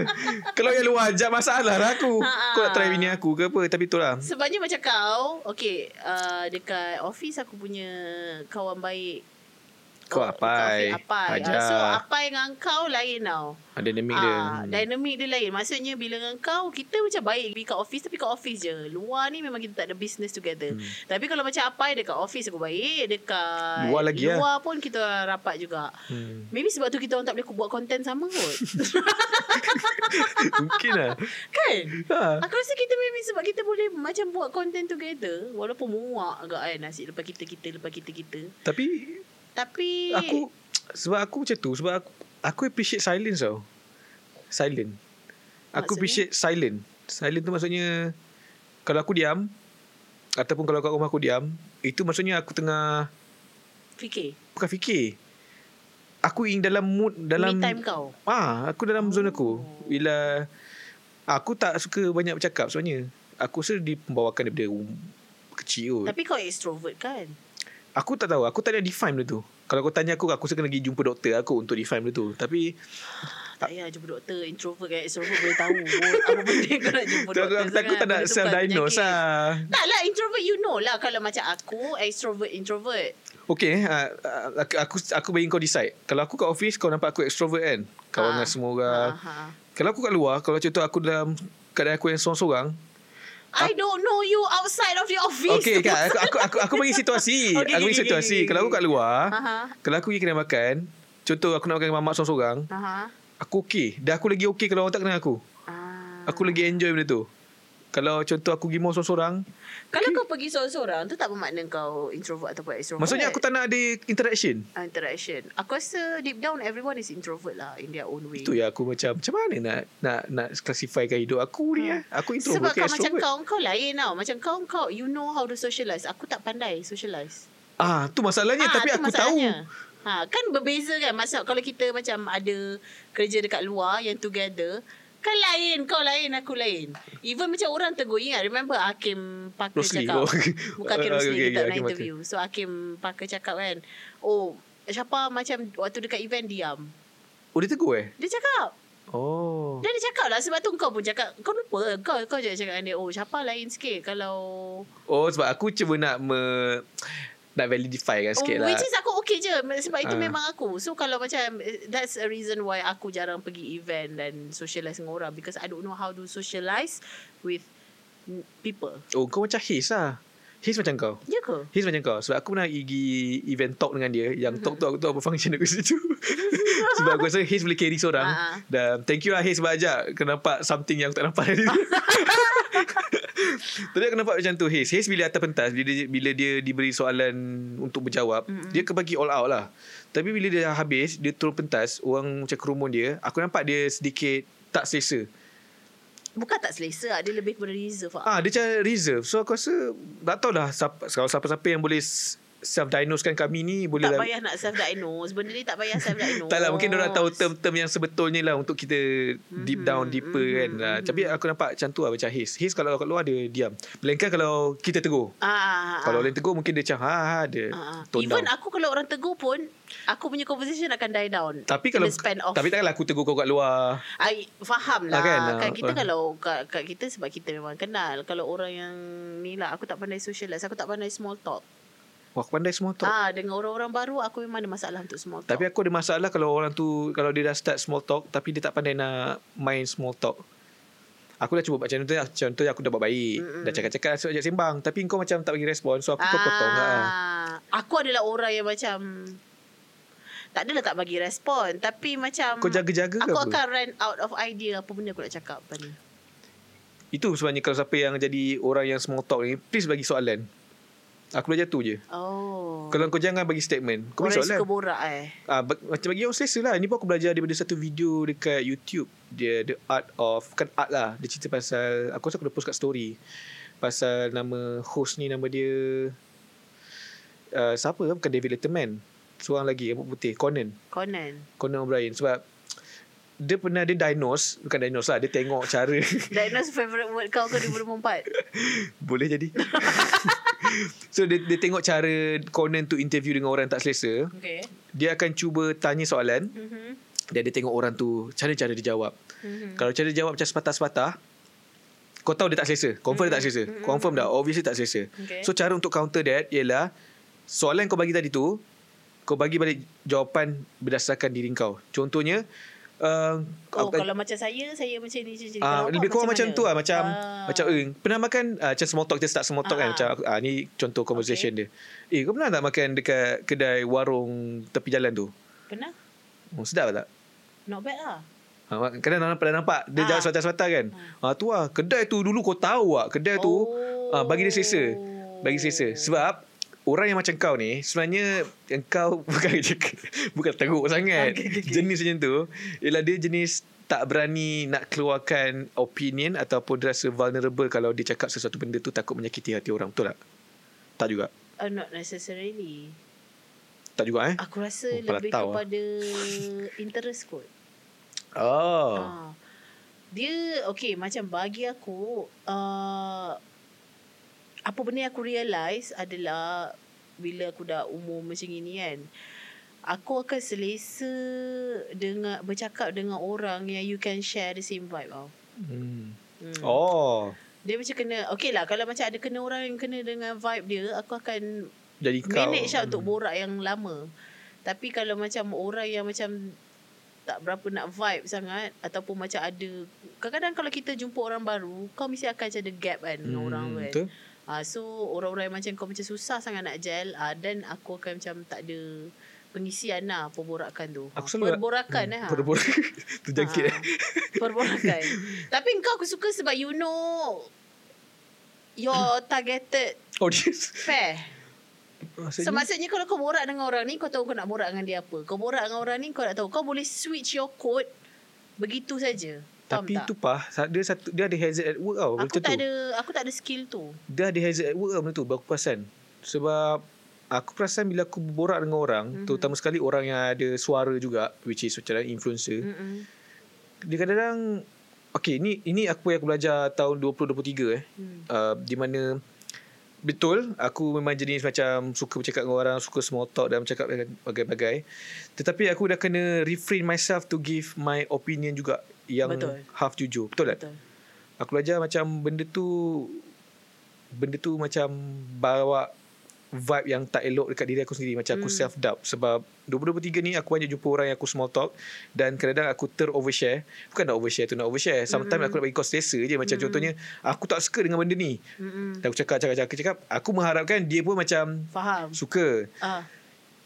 Kalau yang luar ajak masalah lah aku. Ha, ha. Kau nak try bini aku ke apa Tapi tu lah Sebabnya macam kau Okay uh, Dekat office aku punya Kawan baik Kau apai, office Apai. Hajar. Ah, So apai dengan kau lain tau. Dynamic dia. Ah, Dynamic dia lain. Maksudnya bila dengan kau Kita macam baik. Pergi kat office Tapi kat office je. Luar ni memang kita tak ada business together. Hmm. Tapi kalau macam Apai Dekat office aku baik. Dekat Luar lagi lah. Luar pun kita rapat juga. Hmm. Maybe sebab tu kita orang tak boleh buat konten sama kot. (laughs) Mungkin lah. Kan? Ha. Aku rasa kita maybe sebab kita boleh Macam buat content together Walaupun muak agak kan Nasi lepas kita-kita Lepas kita-kita Tapi Tapi Aku Sebab aku macam tu Sebab aku, aku appreciate silence tau. Silent. Aku Maksudnya? appreciate silent. Silent tu maksudnya Kalau aku diam Ataupun kalau kat rumah aku diam Itu maksudnya aku tengah Fikir? Bukan fikir. Aku in dalam mood Dalam Me time kau? Ah, Aku dalam zone aku. Bila Aku tak suka banyak bercakap sebenarnya. Aku rasa dibawakan daripada um, Kecil kot. Tapi kau extrovert kan Aku tak tahu Aku tak ada define benda tu. Kalau kau tanya aku Aku kena pergi jumpa doktor aku Untuk define benda tu. Tapi Tak payah jumpa doktor Introvert kan extrovert boleh tahu. Apa benda kau nak jumpa doktor aku, aku sangat. tak nak self-diagnose lah. Tak lah introvert you know lah Kalau macam aku Extrovert introvert. Okay uh, aku, aku aku bagi kau decide. Kalau aku kat office Kau nampak aku extrovert kan? Kawan Ah. dengan semua orang. ha. Kalau aku kat luar Kalau contoh aku dalam Keadaan aku yang sorang-sorang I don't know you outside of the office. Okay kan aku, aku, aku, aku bagi situasi. (laughs) Okay, Aku bagi okay, situasi. okay, okay, Kalau aku kat luar Aha. Kalau aku pergi kedai makan Contoh aku nak makan dengan mamak sorang-sorang Aha. Aku okay. Dah aku lagi okay Kalau orang tak kenal aku. Ah. Aku lagi enjoy benda tu Kalau contoh aku pergi mall sorang-sorang Kalau kau pergi seorang-seorang Tu tak bermakna kau introvert ataupun extrovert Maksudnya aku tak nak ada interaction. Ah, Interaction. Aku rasa deep down Everyone is introvert lah In their own way. Itu ya aku macam Macam mana nak Nak nak classifykan hidup aku ni eh? Aku introvert Sebab ke kau macam extrovert? kau Kau lain tau. Macam kau kau You know how to socialize. Aku tak pandai socialize. Ah, tu masalahnya. Ah, Tapi tu aku tahu. masalahnya. Ha, kan berbeza kan? Masa kalau kita macam ada kerja dekat luar yang together kan lain kau lain aku lain. Even macam orang tegur ingat remember Hakim Parker Rosli. cakap. Oh, (laughs) okay. bukan Hakim Rosli okay, kita okay, nak Hakim. interview. So Hakim Parker cakap kan oh Siapa macam waktu dekat event diam. Oh dia tegur eh? Dia cakap. Oh. Dia dia cakap lah. Sebab tu kau pun cakap kau lupa? Kau kau je cakap dengan dia. Oh siapa lain sikit? Kalau Oh sebab aku cuba nak me, Nak validify kan sikit oh, lah. which is aku okay je. Sebab itu Ah. memang aku. So kalau macam eh, that's a reason why aku jarang pergi event dan socialize dengan orang. Because I don't know how to socialize with people. Oh kau macam Haze lah. Haze macam kau. Ya ke? Haze macam kau. Sebab aku pernah pergi Event talk dengan dia. Yang talk tu aku tahu apa function aku situ. (laughs) Sebab aku rasa Haze boleh carry seorang. Ah. Dan thank you lah Haze sebab ajak Kena nampak something yang aku tak nampak dari (laughs) (laughs) Tadi aku nampak macam tu Haze Haze bila atas pentas Bila dia, bila dia diberi soalan Untuk berjawab mm-hmm. Dia akan bagi all out lah Tapi bila dia dah habis Dia turun pentas Orang macam kerumun dia Aku nampak dia sedikit Tak selesa bukan tak selesa dia lebih kepada reserve ah. Ah, dia macam reserve. So aku rasa tak tahu lah siapa, kalau siapa-siapa yang boleh self-diagnosekan kami ni boleh tak lah. payah nak self diagnose benda ni tak payah (laughs) self diagnose Tak lah mungkin orang tahu term-term yang sebetulnya lah untuk kita deep down deeper kan. Ah, Tapi aku nampak macam tu lah macam Haze. Haze kalau kat luar dia diam. Melainkan kalau kita tegur. ah, ah, ah. Kalau lain tegur mungkin dia macam ha ha dia Ah, ah. tone Even down. aku kalau orang tegur pun Aku punya conversation akan die down Tapi kalau tapi takkanlah aku tegur kau kat luar. I faham lah Ah, kan? kan, Ah, kan kita ah. kalau kat, kat kita sebab kita memang kenal kalau orang yang ni lah aku tak pandai socialize aku tak pandai small talk Wah, aku pandai small talk. ah dengan orang-orang baru aku memang ada masalah untuk small talk Tapi aku ada masalah kalau orang tu kalau dia dah start small talk tapi dia tak pandai nak main small talk. Aku dah cuba macam contoh contoh aku dah buat baik. Mm-mm. Dah cakap-cakap so ajak sembang tapi kau macam tak bagi respon so aku ah. potong lah. aku adalah orang yang macam tak adalah tak bagi respon tapi macam Kau jaga-jaga ke aku apa? akan run out of idea apa benda aku nak cakap ni Itu sebenarnya kalau siapa yang jadi orang yang small talk ni please bagi soalan. Aku dah jatuh je. oh Kalau kau jangan bagi statement. Kau orang suka borak eh Ah, ba- macam bagi orang selesa lah. Ini pun aku belajar daripada satu video dekat YouTube. Dia The Art of, bukan art lah. Dia cerita pasal, aku rasa aku dah post kat story. Pasal nama host ni, nama dia, uh, siapa? Bukan David Letterman. Seorang lagi, rambut putih. Conan. Conan Conan O'Brien. Sebab dia pernah, dia diagnose. Bukan diagnose lah. Dia tengok cara. (laughs) Diagnose favourite word kau ke 2024 (laughs) Boleh jadi. (laughs) (laughs) so, dia, dia tengok cara Conan tu interview dengan orang yang tak selesa. Okay Dia akan cuba tanya soalan. mm-hmm. Dan dia tengok orang tu Cara cara dia jawab Mm-hmm. Kalau cara dia jawab macam sepatah-sepatah Kau tahu dia tak selesa Confirm dia tak selesa Confirm dah Obviously tak selesa Okay. So cara untuk counter that Ialah Soalan kau bagi tadi tu Kau bagi balik jawapan Berdasarkan diri kau Contohnya uh, Oh, apa- kalau macam saya, saya macam ni. Macam ni. Ah, lebih kurang macam mana? tu lah macam Ah. macam eh pernah makan ah, macam small talk kita start small talk kan Ah. macam ah, ni contoh conversation dia. Eh kau pernah tak makan dekat kedai warung tepi jalan tu? Pernah? Oh sedap tak? Not bad lah. Ha, kadang orang pernah nampak dia Ah. jawab sepatah-sepatah kan. Ha tu lah kedai tu dulu kau tahu ah kedai tu Oh. ah, bagi dia selesa. Bagi selesa sebab orang yang macam kau ni sebenarnya yang kau (laughs) bukan bukan teruk sangat. Okay, okay, okay. Jenis macam tu ialah dia jenis tak berani nak keluarkan opinion ataupun dia rasa vulnerable kalau dia cakap sesuatu benda tu takut menyakiti hati orang. Betul tak? Tak juga. Uh, not necessarily. Tak juga eh? Aku rasa Oh, lebih tahu lah. kepada interest kot. Oh. Ah. Dia okay macam bagi aku uh, apa benda yang aku realise adalah bila aku dah umur macam ini kan aku akan selesa dengan bercakap dengan orang yang you can share the same vibe tau. Hmm. Hmm. Oh. Dia macam kena Okay lah Kalau macam ada kena orang Yang kena dengan vibe dia Aku akan Jadi kau. Manage lah untuk borak yang lama Tapi kalau macam Orang yang macam Tak berapa nak vibe sangat Ataupun macam ada Kadang-kadang kalau kita jumpa orang baru Kau mesti akan macam ada gap kan Dengan Hmm, orang tu kan betul. Ha, So orang-orang yang macam Kau macam susah sangat nak gel ha, Dan aku akan macam tak ada Pengisian lah Perborakan tu Aku selalu Perborakan eh ha. Berbor. Terjangkit eh. Ah, (laughs) (laughs) Perborakan Tapi kau aku suka sebab you know Your targeted Oh, dia. (laughs) fair Maksudnya? So maksudnya kalau kau borak dengan orang ni Kau tahu kau nak borak dengan dia apa Kau borak dengan orang ni Kau nak tahu Kau boleh switch your code Begitu saja Faham Tapi tak? tu pah dia satu dia ada hazard at work tau Aku tak tu. ada Aku tak ada skill tu Dia ada hazard at work tau benda tu aku perasan. Sebab aku perasan bila aku berborak dengan orang, Mhm. mm-hmm. terutama sekali orang yang ada suara juga which is macam influencer. Mm. Mm-mm. Dia kadang-kadang Okay, ni ini aku yang aku belajar tahun 2023 eh. Hmm. Uh, di mana betul aku memang jenis macam suka bercakap dengan orang suka small talk dan bercakap dengan bagai-bagai tetapi aku dah kena refrain myself to give my opinion juga yang Betul. half jujur betul tak Betul. aku belajar macam benda tu benda tu macam bawa vibe yang tak elok dekat diri aku sendiri macam aku Hmm. self doubt sebab 2023 ni aku banyak jumpa orang yang aku small talk dan kadang-kadang aku ter overshare bukan nak overshare tu nak overshare sometimes Mm-mm. aku nak bagi kau selesa je macam Mm-mm. contohnya aku tak suka dengan benda ni Mm-mm. dan aku cakap cakap cakap cakap aku mengharapkan dia pun macam Faham. suka Ah,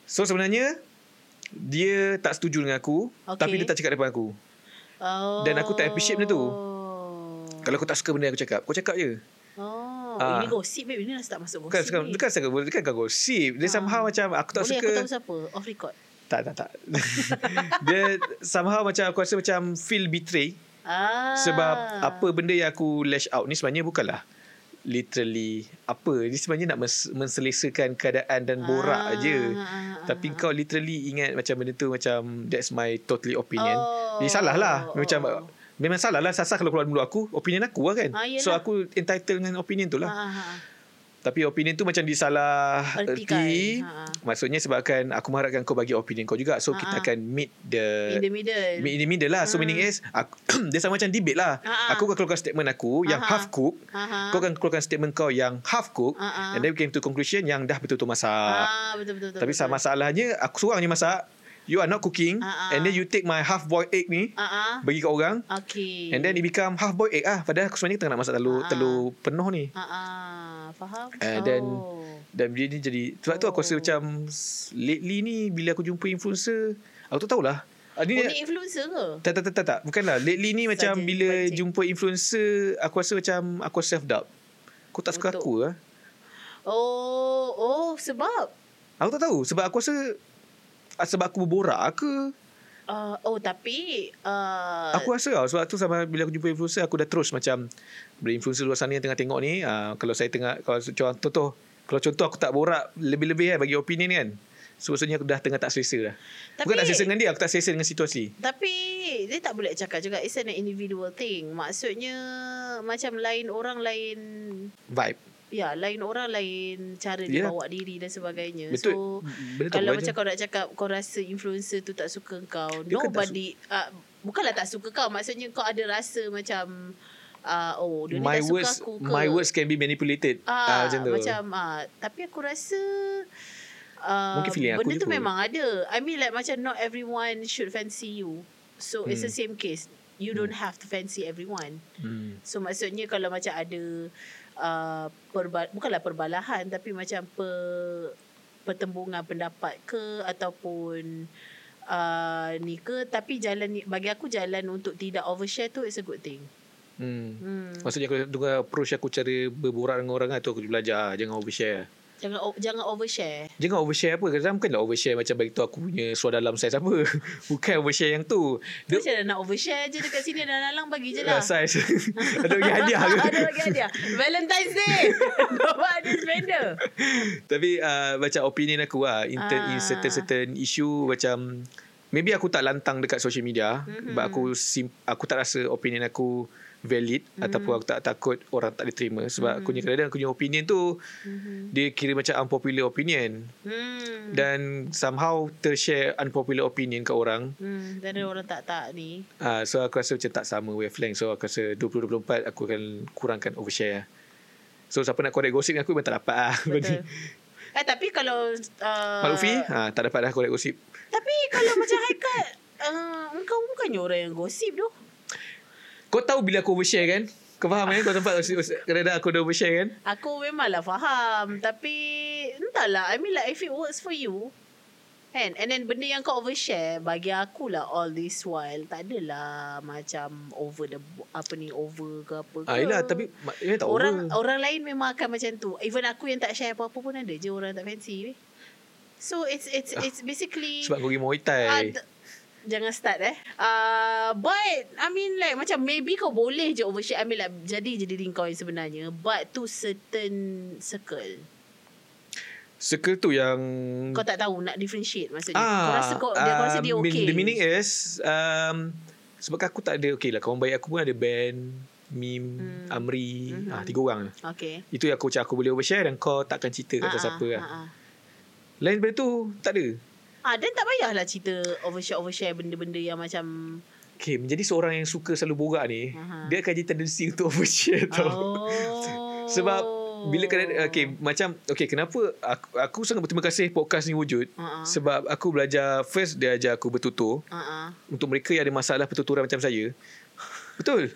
so sebenarnya dia tak setuju dengan aku Okay. tapi dia tak cakap depan aku Oh. Dan aku tak appreciate benda tu. kalau aku tak suka benda yang aku cakap kau cakap je Oh, Ah. ini gosip babe. Ini dah start masuk Bukan gosip bukan ni. bukan saya bukan kau gosip. Dia Ah. somehow macam aku tak Boleh suka. aku tahu siapa? Off record. Tak tak tak. (laughs) dia somehow macam aku rasa macam feel betray Ah. sebab apa benda yang aku lash out ni sebenarnya bukanlah literally apa dia sebenarnya nak mes- menselesakan keadaan dan borak Ah, aje ah, ah, tapi ah. kau literally ingat macam benda tu macam that's my totally opinion Oh. dia salah lah macam Oh. memang salah lah sasar kalau keluar mulut aku opinion aku lah kan Ah, yelah. so aku entitled dengan opinion tu lah Ah, ah, ah. Tapi opinion tu macam disalah Ertikan. erti. Ha. Maksudnya sebabkan aku mengharapkan kau bagi opinion kau juga. So Ha, kita ha. akan meet the In the middle. meet in the middle lah. So Hmm. meaning is aku, (clears throat) dia sama macam debate lah. Ha, ha. Aku akan keluarkan statement aku yang Ha, ha. half cook. Ha, ha. Kau akan keluarkan statement kau yang half cook. Ha, ha. And then we came to conclusion yang dah betul-betul masak. Ah, betul betul betul. Tapi betul. sama masalahnya aku seorang je masak. You are not cooking. Ha. And then you take my half boiled egg ni. Ah ah. Bagi kat orang. Okay. And then it become half boiled egg ah. Padahal aku sebenarnya tengah nak masak telur, ha. telur penuh ni. Ah ah. Faham? And then oh. Dan dia ni jadi Sebab tu aku rasa Oh. macam Lately ni Bila aku jumpa influencer Aku tak tahulah ah, Oh, ni, influencer ke? tak, tak, tak, tak, tak Bukanlah Lately ni macam Bila pancing. jumpa influencer Aku rasa macam Aku self doubt Kau tak suka Untuk- aku lah Oh, oh sebab Aku tak tahu Sebab aku rasa ah, Sebab aku berborak ke? Uh, oh tapi uh, Aku rasa tau Sebab tu sama Bila aku jumpa influencer Aku dah terus macam Bila influencer luar sana Yang tengah tengok ni. Ah, Kalau saya tengah Kalau contoh Kalau contoh aku tak borak Lebih-lebih kan Bagi opinion kan? So maksudnya aku dah tengah tak selesa dah. Tapi- Bukan tak selesa dengan dia Aku tak selesa dengan situasi. Tapi dia tak boleh cakap juga It's an individual thing. Maksudnya Macam lain orang lain Vibe Ya lain orang lain Cara Ya. dia bawa diri dan sebagainya Betul. So Benda tu Kalau aku macam ajar. kau nak cakap Kau rasa influencer tu tak suka kau Dia kan tak Nobody uh, Bukanlah tak suka kau Maksudnya kau ada rasa macam uh, Oh dia my tak suka words aku ke my words can be manipulated. Ah, Ah, macam tu. Macam ah, Tapi aku rasa uh, Mungkin feeling aku Benda je tu kot. memang ada I mean like Macam not everyone Should fancy you So it's the Hmm. same case You don't have to fancy everyone hmm. So maksudnya Kalau macam ada uh, perba- Bukanlah perbalahan Tapi macam per, Pertembungan pendapat ke Ataupun uh, Ni ke Tapi jalan ni- Bagi aku jalan Untuk tidak overshare tu Is a good thing Hmm. hmm. Maksudnya aku tengah approach aku cara berborak dengan orang lah tu aku belajar jangan overshare. Jangan jangan overshare Jangan overshare apa Kadang-kadang bukanlah overshare Macam bagi tu aku punya Suara dalam saiz apa (laughs) Bukan overshare yang tu Dia macam nak overshare je dekat sini dan Alang bagi je lah. uh, Saiz (laughs) Ada bagi hadiah (laughs) ke Ada bagi hadiah. Valentine's Day. Dapat ada spender. Tapi uh, Macam opinion aku lah in, ter, in Ah. certain-certain issue Macam Maybe aku tak lantang dekat social media Mhm. Sebab aku sim, Aku tak rasa opinion aku valid Mhm. Ataupun aku tak takut Orang tak diterima Sebab aku punya kadang-kadang Aku punya opinion tu Mhm. Dia kira macam unpopular opinion Hmm. Dan somehow Tershare unpopular opinion ke orang Hmm, dan ada orang tak tak ni. uh, So aku rasa macam tak sama wavelength So aku rasa 2024 Aku akan kurangkan overshare So siapa nak korek gosip dengan aku Memang tak dapat lah Betul. Eh tapi kalau uh, Mak Luffy ha, Tak dapat dah korek gosip Tapi kalau macam Haikal (laughs) uh, Engkau bukannya orang yang gosip tu Kau tahu bila aku overshare kan? Kau faham kan Kau tempat kadang-kadang aku dah overshare kan? Aku memanglah faham Tapi Entahlah I mean like If it works for you Kan? And then benda yang kau overshare Bagi aku lah All this while Tak adalah Macam Over the Apa ni Over ke apa ke ah, Yelah tapi Dia tak Orang over. orang lain memang akan macam tu. Even aku yang tak share apa-apa pun ada je orang tak fancy ni. So it's it's it's basically Sebab kau pergi Muay Thai. Ah, d- Jangan start eh. Uh, but I mean like macam maybe kau boleh je overshare. I mean like jadi je diri kau yang sebenarnya. But to certain circle. Circle tu yang Kau tak tahu nak differentiate maksudnya. ah, kau rasa kau, dia, kau rasa dia um, okay. The meaning is um, Sebab aku tak ada Okay lah Kawan baik aku pun ada band Mim, Hmm. Amri, Mhm. ah tiga orang. Okay. Itu yang aku cakap aku boleh overshare dan kau takkan cerita kat Ah, siapa ah, lah. ah, ah. Lain daripada tu, tak ada. Ah, dan tak payahlah cerita overshare-overshare benda-benda yang macam Okay, menjadi seorang yang suka selalu borak ni, Aha. dia akan jadi tendensi untuk (laughs) overshare tau. Oh. Sebab bila kena okay macam okay kenapa aku, aku sangat berterima kasih podcast ni wujud Ha-ha. sebab aku belajar first dia ajar aku bertutur ah. untuk mereka yang ada masalah pertuturan macam saya betul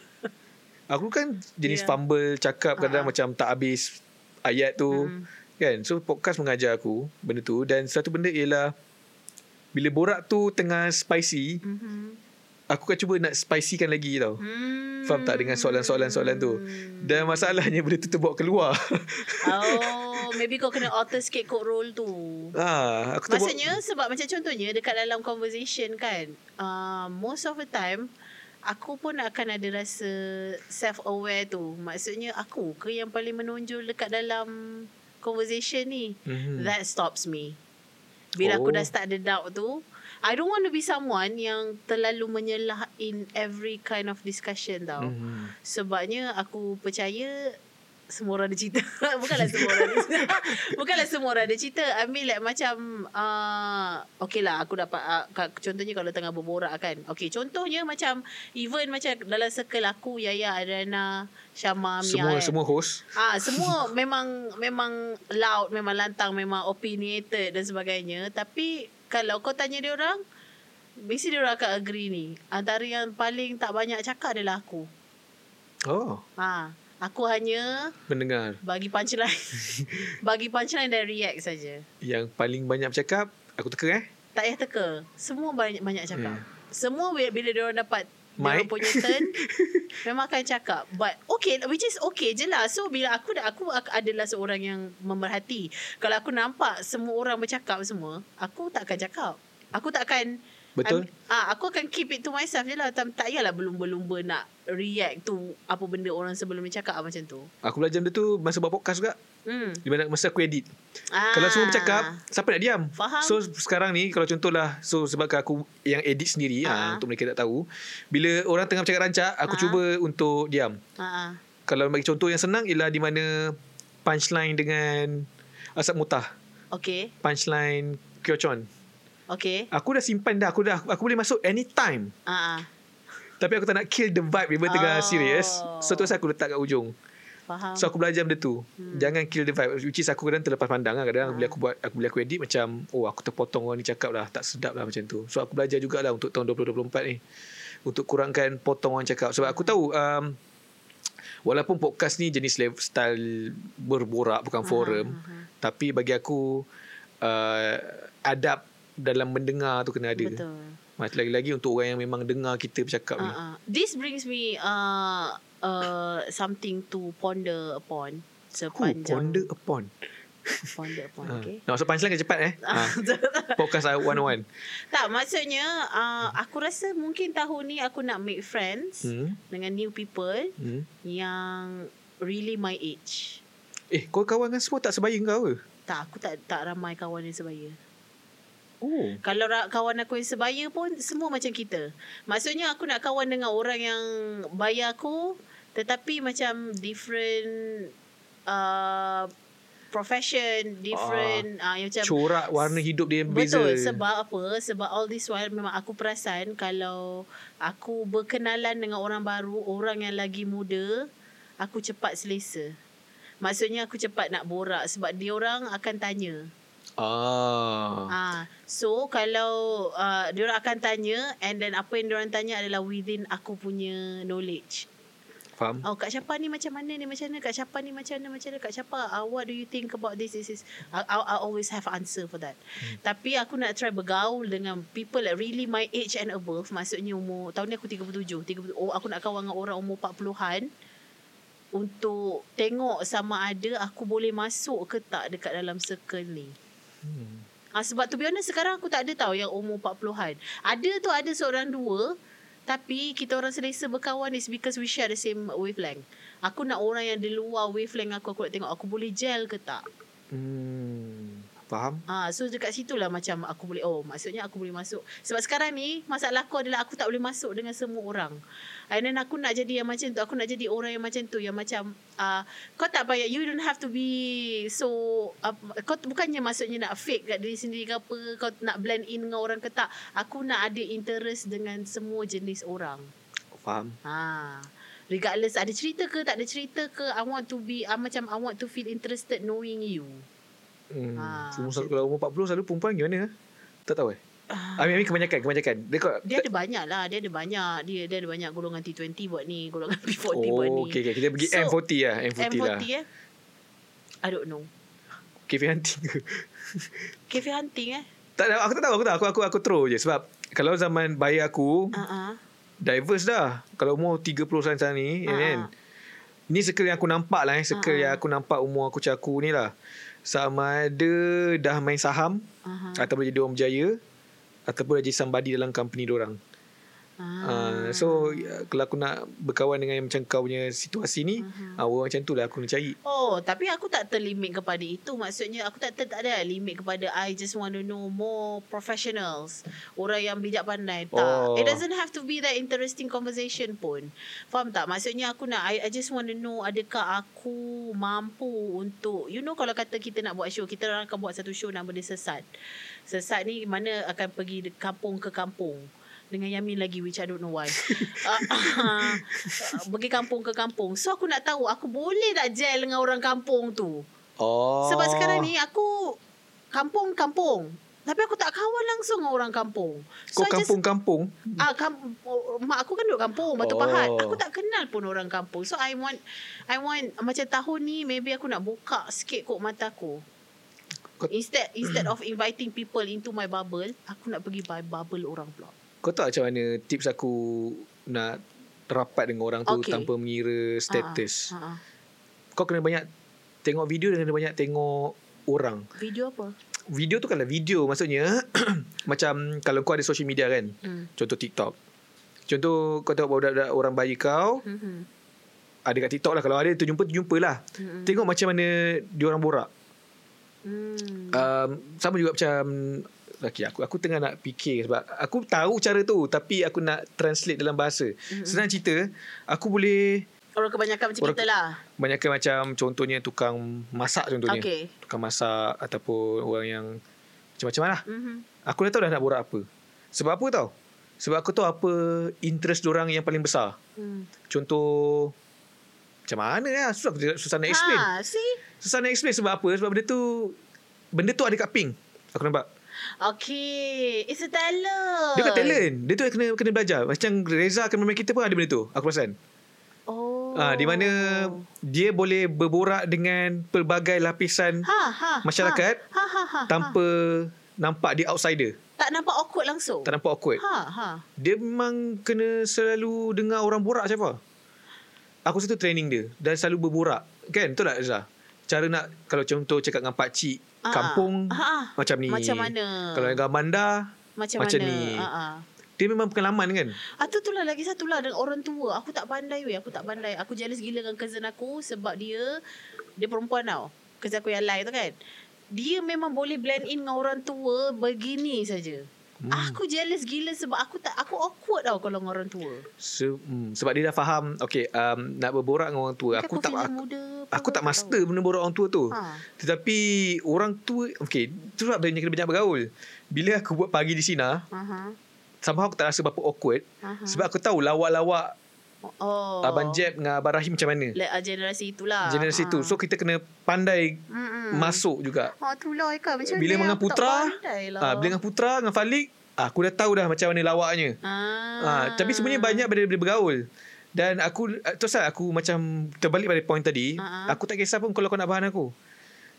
aku kan jenis Yeah. fumble cakap kadang Ha-ha. macam tak habis ayat tu Mm. kan so podcast mengajar aku benda tu dan satu benda ialah bila borak tu tengah spicy Mhm. aku akan cuba nak spicykan lagi tau Hmm. Faham tak dengan soalan-soalan-soalan tu? Dan masalahnya benda tu terbawa keluar. Oh, maybe kau kena alter sikit code role tu. ah, aku terbawa, Maksudnya sebab macam contohnya dekat dalam conversation kan, uh, most of the time aku pun akan ada rasa self aware tu. Maksudnya aku ke yang paling menonjol dekat dalam conversation ni. Mhm. That stops me. Bila aku Oh. dah start ada doubt tu, I don't want to be someone yang terlalu menyelah in every kind of discussion tau. Mhm. Sebabnya aku percaya semua orang ada cerita. (laughs) Bukanlah semua orang ada cerita. (laughs) Bukanlah semua orang ada cerita. I mean like macam uh, okay lah aku dapat uh, contohnya kalau tengah berborak kan. Okay contohnya macam even macam dalam circle aku Yaya, Adriana, Syama, Mia Semua kan. semua host. Ah semua (laughs) memang memang loud, memang lantang, memang opinionated dan sebagainya. Tapi kalau kau tanya dia orang, mesti dia orang akan agree ni. Antara yang paling tak banyak cakap adalah aku. Oh, Ha, aku hanya mendengar. bagi punchline. (laughs) bagi punchline dan react saja. Yang paling banyak bercakap, aku teka eh. Tak payah teka. Semua banyak banyak cakap. Hmm. Semua bila, bila dia orang dapat dia orang Mic. punya turn (laughs) memang akan cakap but okay which is okay je lah so bila aku dah aku ak- adalah seorang yang memerhati kalau aku nampak semua orang bercakap semua aku tak akan cakap aku tak akan Betul. Ah aku akan keep it to myself je lah tak, tak payahlah berlumba-lumba nak react tu apa benda orang sebelum ni cakap macam tu Aku belajar benda tu masa buat podcast juga. hmm Di mana masa aku edit. ah, Kalau semua bercakap, siapa nak diam? Faham. So sekarang ni kalau contohlah, so sebab aku yang edit sendiri, Ah. ha, untuk mereka tak tahu, bila orang tengah bercakap rancak, aku Ah. cuba untuk diam. ah, ah. Kalau bagi contoh yang senang ialah di mana punchline dengan asap mutah. okay Punchline kyochon. Okay Aku dah simpan dah. Aku dah aku boleh masuk anytime. ah, ah. Tapi aku tak nak kill the vibe bila tengah Oh. serious. So tu aku letak kat ujung. faham So aku belajar benda tu. Hmm. Jangan kill the vibe. Which is aku kadang terlepas pandang lah. Kadang bila aku buat aku bila aku edit macam oh aku terpotong orang ni cakap lah tak sedap lah macam tu. So aku belajar jugalah untuk tahun 2024 ni. Untuk kurangkan potong orang cakap. Sebab aku tahu um, walaupun podcast ni jenis style berborak bukan forum. Tapi bagi aku uh, adab dalam mendengar tu kena ada. betul Mas lagi-lagi untuk orang yang memang dengar kita bercakap ni. Uh, uh. This brings me uh, uh, something to ponder upon Who sepanjang ponder upon. ponder upon Ha. okay. Nak masuk punchline ke cepat eh? Podcast I 101. (laughs) tak maksudnya uh, aku rasa mungkin tahun ni aku nak make friends Hmm. dengan new people Hmm. yang really my age. Eh, kau kawan dengan semua tak sebaya kau ke? Tak aku tak tak ramai kawan yang sebaya. Oh. Kalau kawan aku yang sebaya pun semua macam kita. Maksudnya aku nak kawan dengan orang yang bayar aku tetapi macam different uh, profession, different ah. uh, yang macam Corak warna hidup dia yang beza. Betul sebab apa? Sebab all this while memang aku perasan kalau aku berkenalan dengan orang baru, orang yang lagi muda, aku cepat selesa. Maksudnya aku cepat nak borak sebab dia orang akan tanya. Ah. Ah, so kalau uh, dia orang akan tanya and then apa yang dia orang tanya adalah within aku punya knowledge. Faham? Oh, Kak Syapa ni macam mana ni macam mana? Kak Syapa ni macam mana macam mana? Kak Syapa, uh, what do you think about this? This is I, I, I always have answer for that. Hmm. Tapi aku nak try bergaul dengan people like really my age and above. Maksudnya umur tahun ni aku 37, 30 oh aku nak kawan dengan orang umur 40-an untuk tengok sama ada aku boleh masuk ke tak dekat dalam circle ni. Hmm. Ah sebab tu be honest sekarang aku tak ada tahu yang umur 40-an. Ada tu ada seorang dua tapi kita orang selesa berkawan is because we share the same wavelength. Aku nak orang yang di luar wavelength aku aku nak tengok aku boleh gel ke tak. Hmm. Faham? Ah, so dekat situ lah macam aku boleh oh maksudnya aku boleh masuk. Sebab sekarang ni masalah aku adalah aku tak boleh masuk dengan semua orang. And then aku nak jadi yang macam tu, aku nak jadi orang yang macam tu yang macam uh, kau tak payah you don't have to be so uh, kau bukannya maksudnya nak fake kat diri sendiri ke apa, kau nak blend in dengan orang ke tak. Aku nak ada interest dengan semua jenis orang. Faham? Ha. Regardless ada cerita ke tak ada cerita ke I want to be uh, macam I want to feel interested knowing you. Hmm. Ah, macam selalu, kalau umur 40 selalu perempuan gimana? Tak tahu eh? I mean, kebanyakan, kebanyakan. Dia, kau, Dia ada banyak lah. Dia ada banyak. Dia, dia ada banyak golongan T20 buat ni. Golongan (laughs) P40 buat ni. Oh, okay, okay. Kita pergi So, M40 lah. M40, M40 lah. eh. I don't know. Cafe hunting ke? (laughs) Cafe hunting eh. tak, aku tak tahu. Aku tak. Aku, aku, aku throw je. Sebab kalau zaman bayi aku, Uh-uh. diverse dah. Kalau umur 30 sana ni, Ah, kan? Ni circle yang aku nampak lah. Eh. Circle Ah, ah. yang aku nampak umur aku caku ni lah. Sama ada dah main saham, Uh-huh. ataupun jadi orang berjaya, ataupun dah jadi somebody dalam company diorang. Uh, so uh, kalau aku nak berkawan dengan yang macam kau punya situasi ni, Mhm. uh, orang macam tu lah aku nak cari. Oh, tapi aku tak terlimit kepada itu. Maksudnya aku tak, tak, tak ada limit kepada I just want to know more professionals. Orang yang bijak pandai. Tak. Oh. It doesn't have to be that interesting conversation pun. Faham tak? Maksudnya aku nak, I, I just want to know adakah aku mampu untuk, you know kalau kata kita nak buat show, kita orang akan buat satu show nama dia Sesat. Sesat ni mana akan pergi kampung ke kampung dengan Yamin lagi which I don't know why. uh, (laughs) uh, pergi kampung ke kampung. So aku nak tahu aku boleh tak gel dengan orang kampung tu. Oh. Sebab sekarang ni aku kampung-kampung. Tapi aku tak kawan langsung dengan orang kampung. Kau I just- kampung-kampung. Ah, kam, oh, mak aku kan duduk kampung, Batu Oh. Pahat. Aku tak kenal pun orang kampung. So I want I want macam tahun ni maybe aku nak buka sikit kot mata aku. Kau- Instead instead of inviting people into my bubble, aku nak pergi buy bubble orang pula. Kau tahu macam mana tips aku nak rapat dengan orang tu Okay. tanpa mengira status. Ha, ha. Kau kena banyak tengok video dan kena banyak tengok orang. Video apa? Video tu kalau video maksudnya (clears throat) macam kalau kau ada social media kan. Hmm. Contoh TikTok. Contoh kau tengok budak-budak orang bayi kau Hmm. ada kat TikTok lah kalau ada tu jumpa tu jumpa lah. Hmm. Tengok macam mana dia orang borak. Hmm. Um, sama juga macam Okay, aku aku tengah nak fikir sebab aku tahu cara tu tapi aku nak translate dalam bahasa. Mm-hmm. Senang cerita, aku boleh Orang kebanyakan macam Orang- kita lah. banyakkan macam contohnya tukang masak contohnya. Okay. Tukang masak ataupun orang yang macam-macam lah. Mm-hmm. Aku dah tahu dah nak borak apa. Sebab apa tau? Sebab aku tahu apa interest orang yang paling besar. Hmm. Contoh macam mana lah susah susah nak explain. Ha, see? Susah nak explain sebab apa? Sebab benda tu benda tu ada kat pink. Aku nampak. Okay. It's a talent. Dia bukan talent. Dia tu kena kena belajar. Macam Reza kameraman kita pun ada benda tu. Aku perasan. Oh. Ah, di mana dia boleh berborak dengan pelbagai lapisan ha, ha, masyarakat ha, ha, ha, tanpa nampak dia outsider. tak nampak awkward langsung. Tak nampak awkward. Ha, ha. Dia memang kena selalu dengar orang borak macam apa. Aku satu training dia. Dan selalu berborak. Kan? Betul tak Reza? Cara nak, kalau contoh cakap dengan pakcik, Ah, kampung, ah. macam ni. Macam mana? Kalau dengan bandar, Macam, macam mana? ni. Ha. dia memang pengalaman kan? Ah tu tu lah lagi satu lah dengan orang tua. Aku tak pandai weh, aku tak pandai. Aku jealous gila dengan cousin aku sebab dia dia perempuan tau. Cousin aku yang lain tu kan. Dia memang boleh blend in dengan orang tua begini saja. Hmm. Aku jealous gila sebab aku tak aku awkward tau kalau dengan orang tua. Se, hmm, sebab dia dah faham, okay, um, nak berborak dengan orang tua. Mungkin Aku tak, aku, muda. aku tak tahu. master benda borak orang tua tu. Ha. Tetapi orang tua, okay, tu dia kena banyak bergaul. Bila aku buat pagi di Sina, Aha. somehow aku tak rasa berapa awkward. Aha. Sebab aku tahu lawak-lawak Oh. Abang Jeb dengan Abang Rahim macam mana. Le, uh, generasi itulah. Generasi Ha. tu. So kita kena pandai Mm-mm. masuk juga. Ha tu lah Eka macam Bila dengan Putra, lah. ah, bila dengan Putra dengan Falik, ah, aku dah tahu dah macam mana lawaknya. ah. Ah, tapi sebenarnya banyak benda boleh bergaul. Dan aku ah, terus lah aku macam terbalik pada point tadi, Ah, ah. aku tak kisah pun kalau kau nak bahan aku.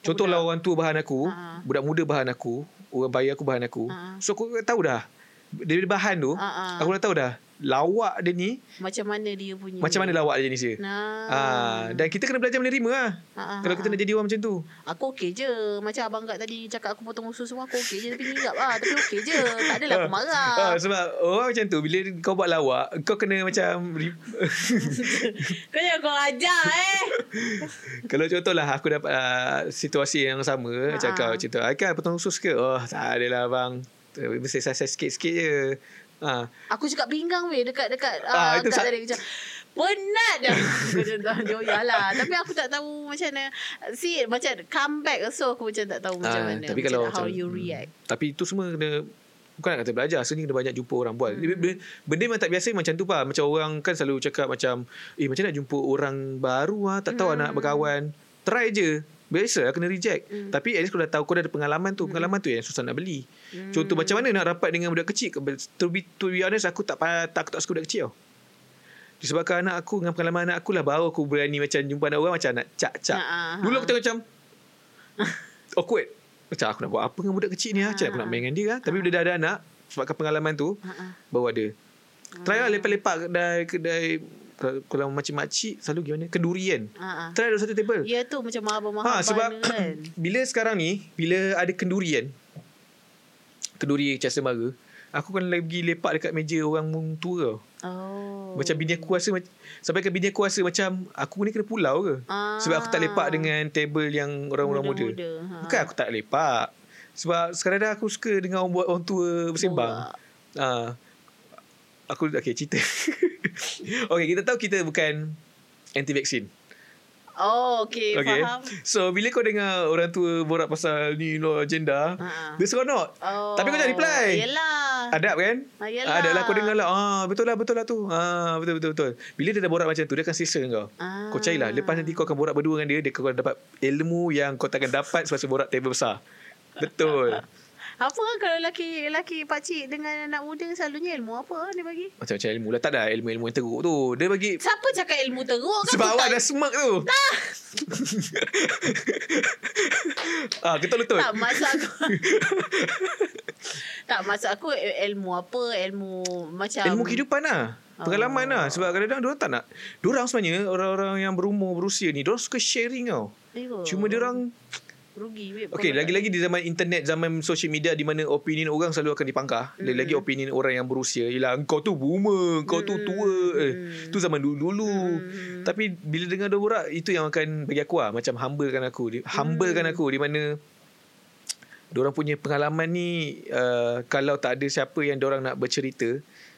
Contohlah orang tua bahan aku, Ah, ah. budak muda bahan aku, orang bayi aku bahan aku. Ah, ah. So aku tahu dah. Dari bahan tu, Ah, ah. aku dah tahu dah lawak dia ni Macam mana dia punya macam mana lawak dia jenis dia. Nah. Ah, dan kita kena belajar menerima lah. Ah, ah, Kalau kita nak jadi orang macam tu. Aku okey je. Macam abang Gak tadi cakap aku potong usus semua. Aku okey je. Tapi ngigap lah. Tapi okey je. Tak adalah aku marah. Ah, sebab orang macam tu bila kau buat lawak, kau kena macam Kau (laughs) jangan kau ajar eh. (laughs) kalau contohlah aku dapat uh, situasi yang sama Ha. macam kau tu. Kan potong usus ke? Oh, tak adalah bang. Mesti saya sikit-sikit je. Ha. Aku cakap pinggang weh dekat dekat ah, itu itu sa- tadi macam penat dah. (laughs) Macam tak joya lah. Tapi aku tak tahu macam mana. See macam comeback so aku macam tak tahu macam Ah, mana. tapi macam kalau how macam- you hmm. react. Tapi itu semua kena Bukan nak kata belajar Sebenarnya kena banyak jumpa orang buat hmm. benda, benda memang tak biasa Macam tu pak Macam orang kan selalu cakap macam Eh macam nak jumpa orang baru ah, Tak tahu hmm. nak berkawan Try je Biasa lah kena reject hmm. Tapi at least kau dah tahu Kau dah ada pengalaman tu Pengalaman tu yang susah nak beli hmm. Contoh macam mana nak rapat dengan budak kecil To be, to be honest Aku tak, tak, aku tak suka budak kecil tau Disebabkan anak aku Dengan pengalaman anak aku lah Baru aku berani macam Jumpa anak orang Macam nak cak-cak Ah, ah, Dulu ah. aku tengok macam (laughs) Awkward Macam aku nak buat apa Dengan budak kecil ni ah? Macam aku nak main dengan dia ah? Tapi bila dah ada anak Sebabkan pengalaman tu Ha. Baru ada Try lah lepak-lepak kedai Kedai kalau, macam makcik Selalu gimana Kenduri kan Ha ah. Try ada satu table Ya tu macam mahal-mahal Ha sebab kan. (clears throat) bila sekarang ni bila ada kenduri kan. Kenduri Chester Mara, aku kan lagi lepak dekat meja orang tua tau. Oh. Macam bini aku rasa sampai ke bini aku rasa macam aku ni kena pulau ke. Ah. Sebab aku tak lepak dengan table yang orang-orang muda. Muda-muda, ha. Bukan aku tak lepak. Sebab sekarang dah aku suka dengan orang orang tua bersembang. Ah. Aku okay cerita. (laughs) okay kita tahu kita bukan anti vaksin. Oh, okay, Okay. faham. So bila kau dengar orang tua borak pasal ni no agenda, Ha. dia seronok. Oh. Tapi kau jangan reply. Yelah. Adab kan? Ah, yelah. Adab lah kau dengar lah. Ah, betul lah, betul lah tu. Ah, betul, betul, betul. Bila dia dah borak macam tu, dia akan dengan kau. Ah. Kau carilah. Lepas nanti kau akan borak berdua dengan dia, dia kau akan dapat ilmu yang kau takkan dapat semasa (laughs) borak table besar. Betul. Apa kalau lelaki lelaki pakcik dengan anak muda selalunya ilmu apa dia bagi? Macam-macam ilmu lah. Tak ada ilmu-ilmu yang teruk tu. Dia bagi... Siapa cakap ilmu teruk kan? Sebab awak tak- dah smirk tu. (laughs) ah, betul-betul. Tak maksud aku (laughs) Tak maksud aku il- ilmu apa Ilmu macam Ilmu kehidupan lah Pengalaman Oh. lah Sebab kadang-kadang Diorang tak nak Diorang sebenarnya Orang-orang yang berumur Berusia ni Diorang suka sharing tau Ayo. Cuma diorang Rugi babe. Okay lagi-lagi di zaman internet Zaman social media Di mana opinion orang Selalu akan dipangkah Hmm. Lagi-lagi opinion orang yang berusia Ialah kau tu boomer Kau tu Hmm. tua eh, Tu zaman dulu-dulu Hmm. Tapi bila dengar dia borak Itu yang akan bagi aku lah Macam humblekan aku Di- Humblekan Hmm. aku Di mana Diorang punya pengalaman ni uh, Kalau tak ada siapa yang diorang nak bercerita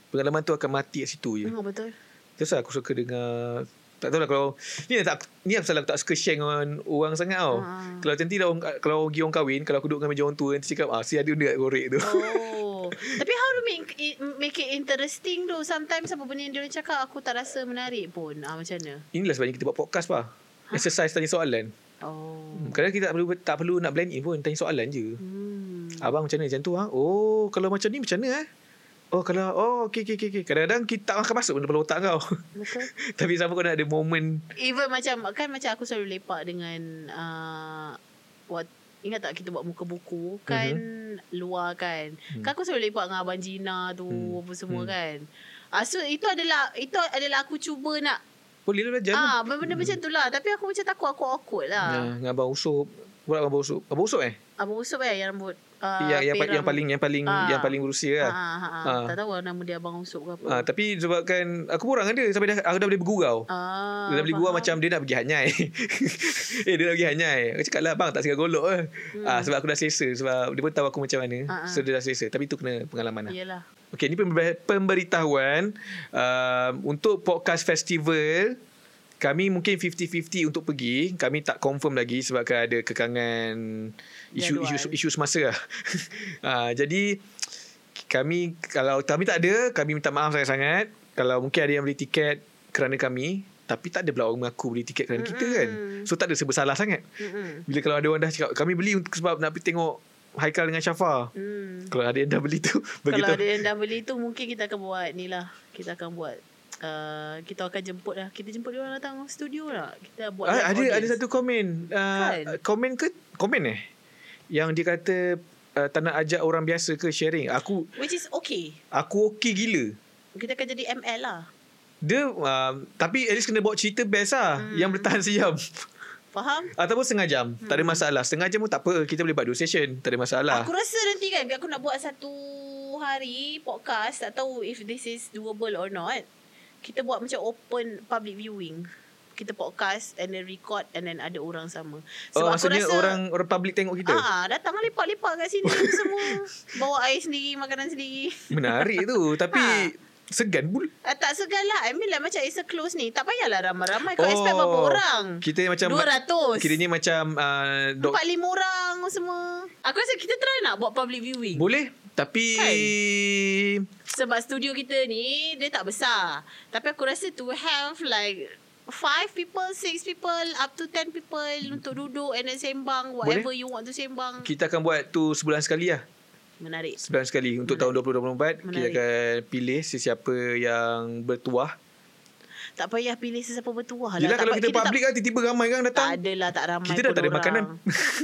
Pengalaman tu akan mati kat situ je Oh, betul Terus aku suka dengar tak tahu lah kalau ni tak ni pasal aku tak suka share dengan orang sangat tau. Ha. Kalau nanti dah orang, kalau pergi orang kahwin kalau aku duduk dengan meja orang tua nanti cakap ah si ada benda kat korek tu. Oh (laughs) Tapi how to make it, make it interesting tu Sometimes apa benda yang dia cakap Aku tak rasa menarik pun ah, Macam mana Inilah sebabnya kita buat podcast pa. Exercise tanya soalan. Oh Hmm, kadang kita tak perlu tak perlu nak blend in pun tanya soalan je. hmm. Abang macam mana macam tu ha? Oh, kalau macam ni macam mana eh? Oh, kalau oh okey okey okey. okey. Kadang-kadang kita tak akan masuk dalam otak kau. Betul (laughs) Tapi sama kau nak ada moment Even macam Kan macam aku selalu lepak dengan uh, what, Ingat tak kita buat muka buku Kan Luar kan Mhm. Kan aku selalu lepak dengan Abang Gina tu Hmm. Apa semua Hmm. kan ah, So itu adalah Itu adalah aku cuba nak boleh lah belajar. Ah, benda-benda macam tu lah Tapi aku macam takut Aku awkward Ya, lah dengan abang Usup. Buat abang Usup. Abang Usup eh? Abang Usup eh Yang rambut uh, yang, yang, yang paling yang paling Ah. yang paling berusia lah. ah, ah, ah. Ah. Tak tahu lah nama dia Abang Usup ke apa Ah, tapi sebabkan aku pun orang ada sampai dah aku dah boleh bergurau. ah, Dia dah boleh gurau macam dia nak pergi hanyai. (laughs) eh dia nak pergi hanyai. Aku cakap lah bang tak segar golok ke. Hmm. Ah, sebab aku dah selesa sebab dia pun tahu aku macam mana. Ah, ah. So dia dah selesa. Tapi tu kena pengalaman lah. Yelah Okey, ni pember- pemberitahuan um, untuk podcast festival kami mungkin 50-50 untuk pergi. Kami tak confirm lagi sebabkan ada kekangan isu isu isu semasa lah. uh, (laughs) jadi kami kalau kami tak ada, kami minta maaf sangat-sangat. Kalau mungkin ada yang beli tiket kerana kami, tapi tak ada pula orang mengaku beli tiket kerana kita kan. So tak ada sebersalah sangat. Mm-mm. Bila kalau ada orang dah cakap kami beli untuk sebab nak pergi tengok Haikal dengan Syafa. Hmm. Kalau ada yang dah beli tu (laughs) Kalau ada yang dah beli tu Mungkin kita akan buat ni lah Kita akan buat uh, Kita akan jemput lah Kita jemput dia orang datang studio lah Kita buat Ah, ada ada satu komen. Uh, Kan? Komen ke? Komen eh? Yang dia kata uh, tak nak ajak orang biasa ke sharing. Aku Which is okay aku okey gila. Kita akan jadi ML lah. Dia uh, Tapi at least kena bawa cerita best lah Hmm. Yang bertahan sejam Faham? Ataupun setengah jam Tak ada masalah Setengah jam pun tak apa Kita boleh buat dua session Tak ada masalah Aku rasa nanti kan aku nak buat satu hari podcast tak tahu if this is doable or not. Kita buat macam open public viewing. Kita podcast and then record and then ada orang sama. Oh maksudnya orang Orang public tengok kita Ah, datang lepak-lepak kat sini (laughs) semua. Bawa air sendiri, makanan sendiri. Menarik tu (laughs) Tapi Ha. Segan pun Ah, tak segan lah. I mean like macam it's a close ni. Tak payahlah ramai-ramai. Kau expect berapa orang? Oh, Kita macam 200. Kiranya macam uh, dok, Empat lima orang semua. Aku rasa kita try nak buat public viewing. Boleh Tapi Sebab studio kita ni Dia tak besar Tapi aku rasa to have like Five people, six people, up to ten people untuk duduk and then sembang whatever you want to sembang. Kita akan buat tu sebulan sekali lah Menarik. Sebulan sekali Untuk tahun 2024 Kita Menarik. akan pilih Sesiapa yang bertuah Tak payah pilih sesiapa bertuah lah. Yelah tak kalau pa- kita public kan Tiba-tiba ramai tak datang adalah tak ramai Kita dah tak ada orang. makanan.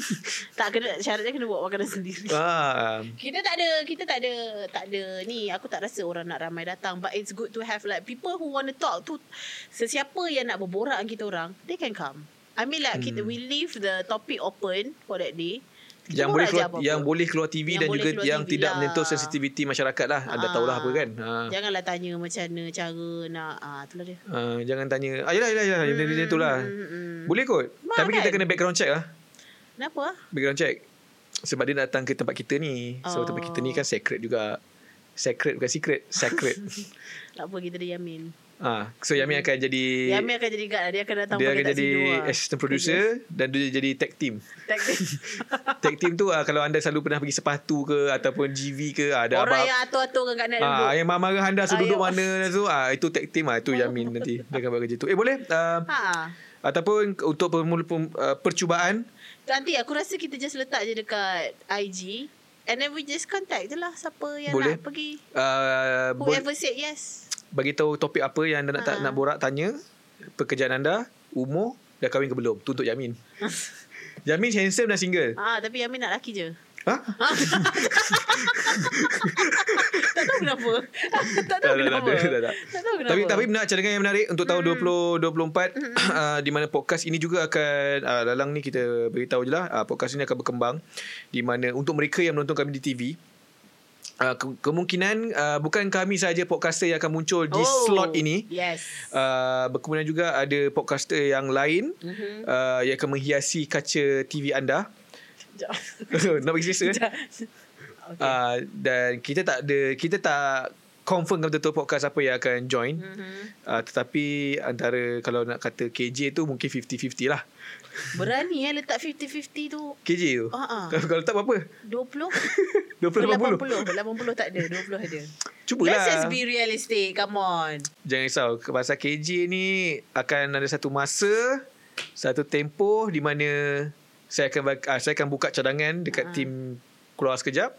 (laughs) tak kena syaratnya kena buat makanan sendiri. ah, Kita tak ada kita tak ada tak ada ni aku tak rasa orang nak ramai datang but it's good to have like people who want to talk to sesiapa yang nak berborak dengan kita orang they can come. I mean like kita Hmm. we leave the topic open for that day. Kita yang boleh keluar apa-apa. yang boleh keluar TV Yang dan juga keluar yang TV tidak lah. menyentuh sensitiviti masyarakat lah. Anda Ah. tahulah apa kan. Ha. Janganlah tanya macam mana cara nak ah itulah dia. Uh, jangan tanya. Ah, yelah, yelah, yelah. Hmm, Benda tu lah. Hmm, hmm. Boleh kot. Mak Tapi kita kan? kena background check lah. Kenapa? Background check. Sebab dia datang ke tempat kita ni. So, Oh. tempat kita ni kan secret juga. Secret bukan secret. Secret. (laughs) Tak apa kita dia Ah, so, Yami akan jadi... Yamin akan jadi guard lah. dia akan datang dia akan jadi lah. assistant producer dan dia jadi tag team. Taktik. (laughs) Tag team tu ah, kalau anda selalu pernah pergi sepatu ke ataupun GV ke ada Orang apa yang atur-atur kan kat nak duduk. Ah, yang marah-marah anda suruh duduk mana tu ah itu tag team ah itu Yamin (laughs) nanti dia akan buat kerja tu. Eh boleh uh, Ha. ataupun untuk permula pem, uh, percubaan Nanti aku rasa kita just letak je dekat IG and then we just contact je lah siapa yang Boleh. nak pergi. uh, bo- Whoever said yes. Bagi tahu topik apa yang anda nak Ha. nak borak tanya, pekerjaan anda, umur, dah kahwin ke belum? Tu untuk Yamin. (laughs) Yamin handsome dan single. Ah, tapi Yamin nak laki je. Ha? (laughs) tak tahu kenapa. (laughs) tak tahu tak, kenapa. tak, tak, tak. Tak tahu kenapa. Tapi tapi benar cadangan yang menarik untuk tahun Hmm. 2024 (clears throat) uh, di mana podcast ini juga akan uh, lalang ni kita beritahu je lah uh, podcast ini akan berkembang di mana untuk mereka yang menonton kami di TV uh, ke- kemungkinan uh, bukan kami saja podcaster yang akan muncul di Oh, slot ini Yes. uh, berkemudian juga ada podcaster yang lain Mhm. uh, yang akan menghiasi kaca TV anda (laughs) nak bagi selesa. Okay. uh, dan kita tak ada kita tak confirm betul-betul podcast apa yang akan join Mhm. Uh, tetapi antara kalau nak kata KJ tu mungkin 50-50 lah. Berani eh letak 50-50 tu. KJ tu. Ah. Kalau, kalau tak apa-apa. 20? 20-80. 80. 80 tak ada. 20 ada. Cubalah. Let's just be realistic. Come on. Jangan risau. Pasal KJ ni akan ada satu masa, satu tempoh di mana saya akan uh, saya akan buka cadangan dekat Ah. tim keluar sekejap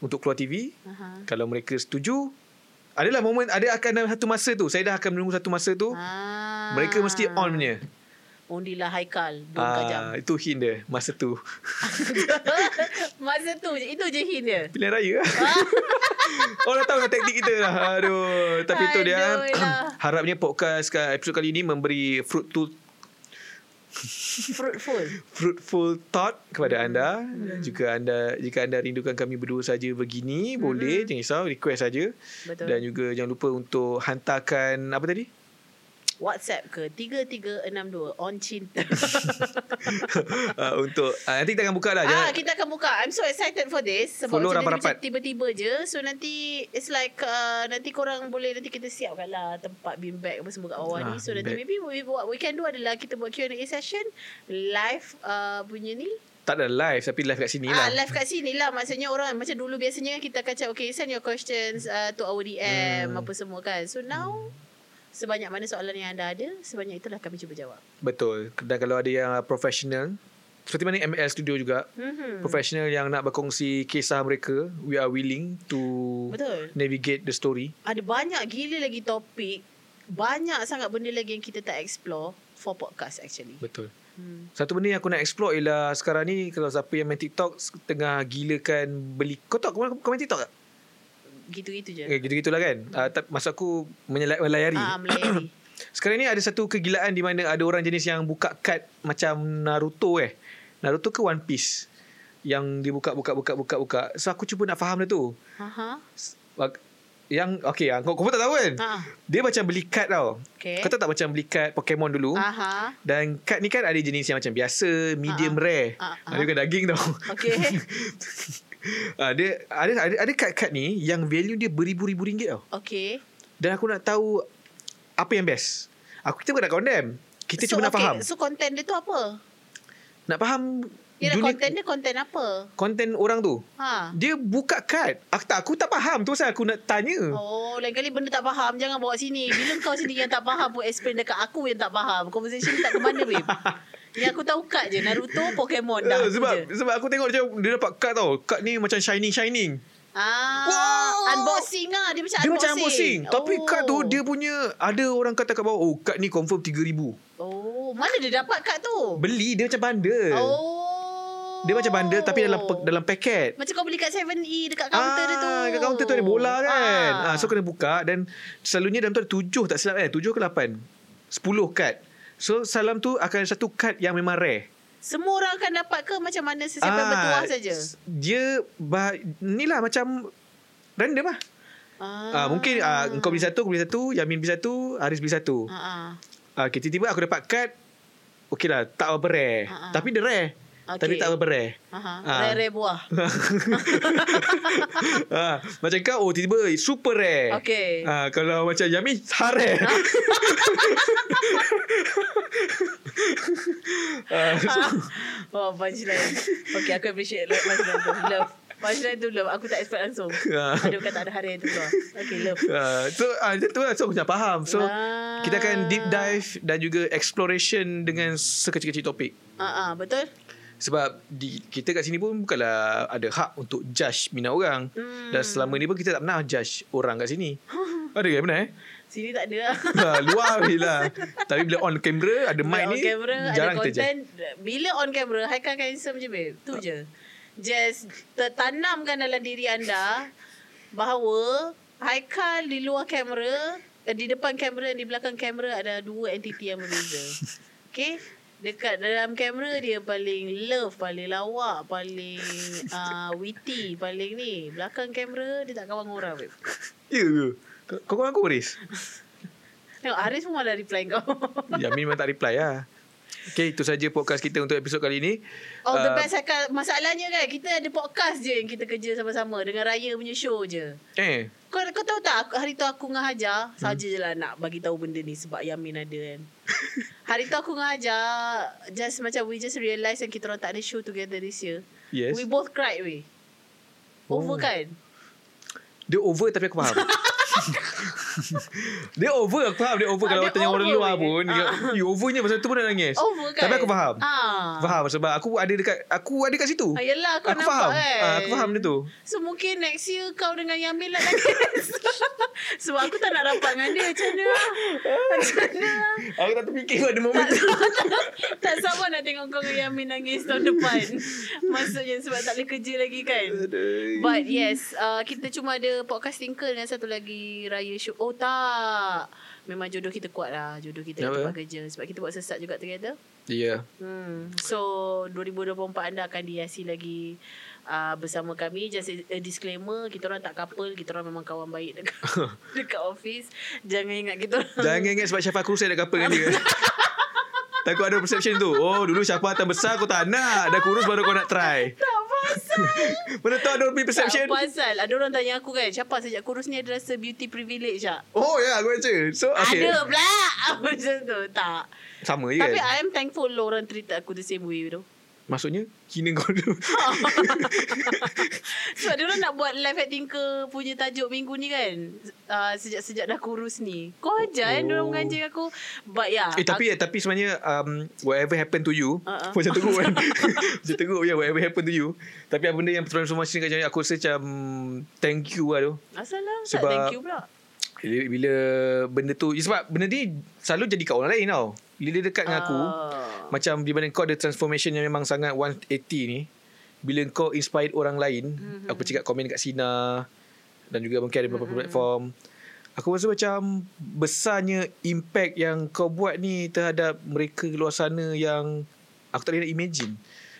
untuk keluar TV. Aha. Kalau mereka setuju, adalah momen ada akan ada satu masa tu. Saya dah akan menunggu satu masa tu. Ah. Mereka mesti on punya. Undilah Haikal 2 jam. Ah, itu hint dia masa tu. (laughs) Masa tu je. Itu je hint dia. Pilihan raya (laughs) Orang tahu lah taktik kita lah Aduh Tapi tu dia Aduh lah. (clears throat) Harapnya podcast ka- episod kali ni Memberi fruitful Fruitful. Fruitful thought Kepada Hmm. anda Dan juga anda Jika anda rindukan kami berdua saja Begini Boleh Jangan risau Request saja Hmm. Betul. Dan juga jangan lupa untuk Hantarkan Apa tadi? WhatsApp ke 3362 on cinta. (laughs) uh, untuk uh, Nanti kita akan buka lah ah, jangan, kita akan buka. I'm so excited for this. Sebab Follow rapat-rapat. tiba-tiba je. So nanti it's like uh, nanti korang boleh nanti kita siapkan lah tempat bean bag apa semua kat bawah Ah, ni. So nanti bag. maybe we, what we can do adalah kita buat Q&A session live uh, punya ni. Tak ada live Tapi live kat sini Ah, lah live kat sini lah Maksudnya orang Macam dulu biasanya Kita akan cakap Okay send your questions uh, To our DM Hmm. Apa semua kan So now Sebanyak mana soalan yang anda ada Sebanyak itulah kami cuba jawab. Betul. Dan kalau ada yang professional Seperti mana ML Studio juga? Hmm. Professional yang nak berkongsi Kisah mereka We are willing to Betul. Navigate the story. Ada banyak gila lagi topik Banyak sangat benda lagi Yang kita tak explore For podcast actually. Betul. Hmm. Satu benda yang aku nak explore Ialah sekarang ni Kalau siapa yang main TikTok Tengah gilakan Beli Kau tahu kau, kau main TikTok tak? Gitu-gitu je. Eh, gitu-gitulah kan. Uh, maksud aku menyela- melayari. Ah, melayari. (clears throat) Sekarang ni ada satu kegilaan di mana ada orang jenis yang buka kad macam Naruto eh. Naruto ke One Piece. Yang dia buka buka buka buka buka. So aku cuba nak faham dia tu. Aha. Yang okay ah, kau kau pun tak tahu kan. Ha. Dia macam beli kad tau. Okay. Kau tahu tak macam beli kad Pokemon dulu. Aha. Dan kad ni kan ada jenis yang macam biasa, medium Ah, ah. rare. Ah, Ah, Dia bukan daging tau. Okay. (laughs) ah, dia ada ada ada kad-kad ni yang value dia beribu-ribu ringgit tau. Okay. Dan aku nak tahu apa yang best. Aku kita bukan nak condemn. Kita so, cuma nak okay. faham. So content dia tu apa? Nak faham Dia dunia content dia content apa? konten orang tu. Ha. Dia buka kad. Aku tak aku tak faham tu pasal aku nak tanya. Oh, lain kali benda tak faham jangan bawa sini. Bila kau sendiri yang tak faham pun explain dekat aku yang tak faham. Conversation tak ke mana, babe? (laughs) Yang aku tahu kad je Naruto, Pokemon dah. Uh, tu sebab je. sebab aku tengok dia dia dapat kad tau. Kad ni macam shining shining. Ah, Wow. unboxing ah. Dia macam Dia unboxing. macam unboxing. Tapi oh. kad tu dia punya ada orang kata kat bawah, oh kad ni confirm 3000. Oh, mana dia dapat kad tu? Beli dia macam bundle. Oh. Dia macam bundle tapi dalam pe- dalam paket. Macam kau beli kat 7E dekat kaunter dia tu. Ah, kat kaunter tu ada bola kan. Ah. Ah. so kena buka dan selalunya dalam tu ada tujuh tak silap kan. Tujuh ke lapan. Sepuluh kad. So salam tu akan satu kad yang memang rare. Semua orang akan dapat ke macam mana sesiapa yang bertuah saja? Dia bah, ni lah macam random lah. Ah. mungkin ah, kau beli satu, aku beli satu, Yamin beli satu, Haris beli satu. Ah, ah. Ah, okay, tiba-tiba aku dapat kad. Okey lah, tak apa rare. Ah, ah. Tapi dia rare. Okey. Tapi tak apa rare. Aha. Ah. Rare-rare buah. (laughs) ah, macam kau, oh tiba-tiba super rare. Okey. Ah, kalau macam Yamin, rare. ah, (laughs) so, (laughs) Oh, punchline. Okay, aku appreciate love punchline tu. Love. Punchline tu love. Aku tak expect langsung. Ada bukan tak ada hari tu keluar. Okay, love. ah, so, macam tu lah. So, aku nak faham. So, Ah. kita akan deep dive dan juga exploration dengan sekecil-kecil topik. Ah, ah, betul? Sebab di, kita kat sini pun bukanlah ada hak untuk judge minat orang. Hmm. Dan selama ni pun kita tak pernah judge orang kat sini. (laughs) ada ke benar eh? Sini tak ada lah. ha, luar je lah. Tapi bila on camera, ada mic ni, camera, jarang ada kita judge. content. Bila on camera, Haikal akan handsome je, babe. Tu je. Just tertanamkan dalam diri anda bahawa Haikal di luar kamera, eh, di depan kamera dan di belakang kamera ada dua entiti yang berbeza. (laughs) Okay? Dekat dalam kamera dia paling love, paling lawak, paling uh, witty, paling ni. Belakang kamera dia tak kawan orang, babe. Ya ke? Kau kawan aku, Riz? Tengok Haris pun malah reply kau. (laughs) Yamin memang tak reply lah. Okay, itu saja podcast kita untuk episod kali ini. Oh the Ah, best Haikal Masalahnya kan Kita ada podcast je Yang kita kerja sama-sama Dengan Raya punya show je Eh, Kau, kau tahu tak Hari tu aku dengan Hajar Saja je lah nak bagi tahu benda ni Sebab Yamin ada kan (laughs) Hari tu aku Hajar Just macam We just realise Yang kita orang tak ada show together this year yes. We both cried we Over Oh. kan Dia over tapi aku faham. (laughs) (laughs) dia over aku faham. Dia over Ah, kalau tanya orang luar pun. Dia, Ah. you overnya pasal tu pun dah nangis. Over kan Tapi aku faham. ah. Faham sebab aku ada dekat aku ada kat situ. ah Yelah kau aku nampak faham. kan Ah, aku faham dia tu. So mungkin next year Kau dengan Yamin lah nangis (laughs) Sebab aku tak nak rapat dengan dia Macam mana Macam mana Aku tak terfikir ada momen tu. tak sabar nak tengok kau dengan Yamin nangis tahun depan. Maksudnya sebab tak boleh kerja lagi kan. But yes, uh, kita cuma ada podcast Tinkle dan satu lagi Raya Show. Oh tak. Memang jodoh kita kuat lah. Jodoh kita Kenapa? tempat kerja. Sebab kita buat sesat juga together. Ya. Hmm. So 2024 anda akan dihiasi lagi uh, bersama kami. Just a, disclaimer, kita orang tak couple, kita orang memang kawan baik dekat (laughs) dekat office. Jangan ingat kita orang Jangan ingat sebab Syafa kurus saya dah couple dengan dia. (laughs) Takut ada perception tu. Oh, dulu Syafa atas besar kau tak nak. Dah kurus baru kau nak try. tak. Mana tahu ada orang perception. Tak pasal. Ada orang tanya aku kan, siapa sejak kurus ni ada rasa beauty privilege tak? Oh ya, aku baca. So, okay. Ada pula. (laughs) Macam tu. Tak. Sama je Tapi kan? I am thankful lah orang treat aku the same way tu. Maksudnya, kau dulu. (laughs) Sebab dia orang nak buat live at Tinker punya tajuk minggu ni kan. Uh, sejak-sejak dah kurus ni. Kau ajar kan Oh. dia orang mengajar aku. But yeah. Eh tapi tapi sebenarnya um, whatever happen to you Uh-uh. macam teruk kan (laughs) macam teruk ya yeah, whatever happen to you tapi apa benda yang transformasi kat jadi aku rasa macam thank you lah tu Asal lah. Tak Sebab- thank you pula. bila, bila benda tu ya, sebab benda ni selalu jadi kat orang lain tau bila dia dekat dengan aku Ah. macam di mana kau ada transformation yang memang sangat 180 ni bila kau inspired orang lain Mhm. aku cakap komen dekat Sina dan juga mungkin ada beberapa mm-hmm. platform. Aku rasa macam besarnya impact yang kau buat ni terhadap mereka luar sana yang aku tak boleh nak imagine.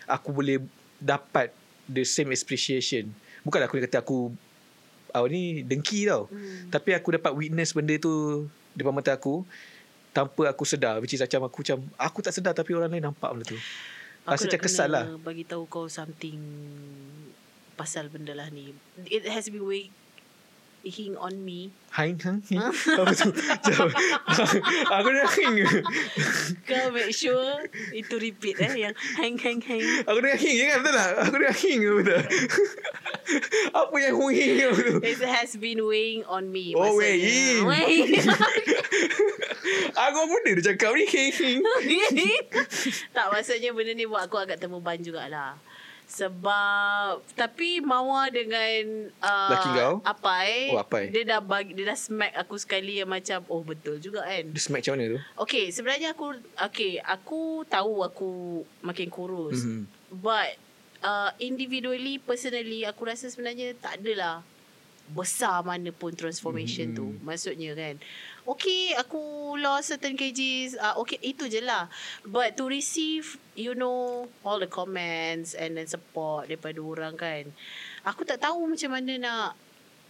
Aku boleh dapat the same appreciation. Bukanlah aku nak kata aku apa ni dengki tau. Mm. Tapi aku dapat witness benda tu depan mata aku tanpa aku sedar which is macam aku macam aku tak sedar tapi orang lain nampak benda tu. Rasa macam kesal lah. bagi tahu kau something pasal benda lah ni. It has been weighing on me. Hang hang. (laughs) Apa tu? (laughs) aku dah hang. Kau make sure itu repeat eh yang hang hang hang. Aku dah hang kan betul tak? Aku dah hang betul. (laughs) Apa yang hang tu? It has been weighing on me. Oh weighing. Weighing. Aku benda dia cakap ni. (laughs) Tak maksudnya benda ni buat aku agak terbeban jugalah. Sebab Tapi Mawa dengan uh, Laki kau? Apai Oh Apai. Dia dah bagi, Dia dah smack aku sekali Yang macam Oh betul juga kan. Dia smack macam mana tu? Okay sebenarnya aku Okay Aku tahu aku Makin kurus. Mm-hmm. But uh, Individually Personally Aku rasa sebenarnya Tak adalah Besar mana pun Transformation mm-hmm. tu Maksudnya kan Okay Aku lost certain kgs uh, Okay itu je lah. But to receive You know All the comments And then support Daripada orang kan Aku tak tahu macam mana nak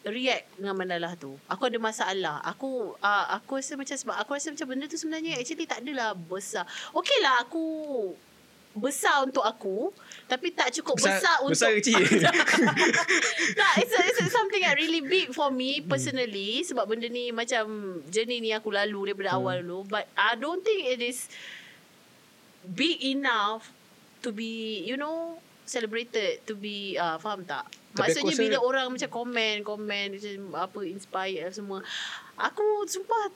React dengan mandalah tu. Aku ada masalah. Aku uh, Aku rasa macam Sebab aku rasa macam benda tu sebenarnya Actually tak adalah besar. Okay lah aku besar untuk aku tapi tak cukup besar, besar untuk besar kecil (laughs) tak it's, a, it's something that really big for me personally hmm. sebab benda ni macam journey ni aku lalu daripada hmm. awal dulu but I don't think it is big enough to be you know celebrated to be uh, faham tak tapi maksudnya bila orang macam komen komen macam apa inspire semua aku sumpah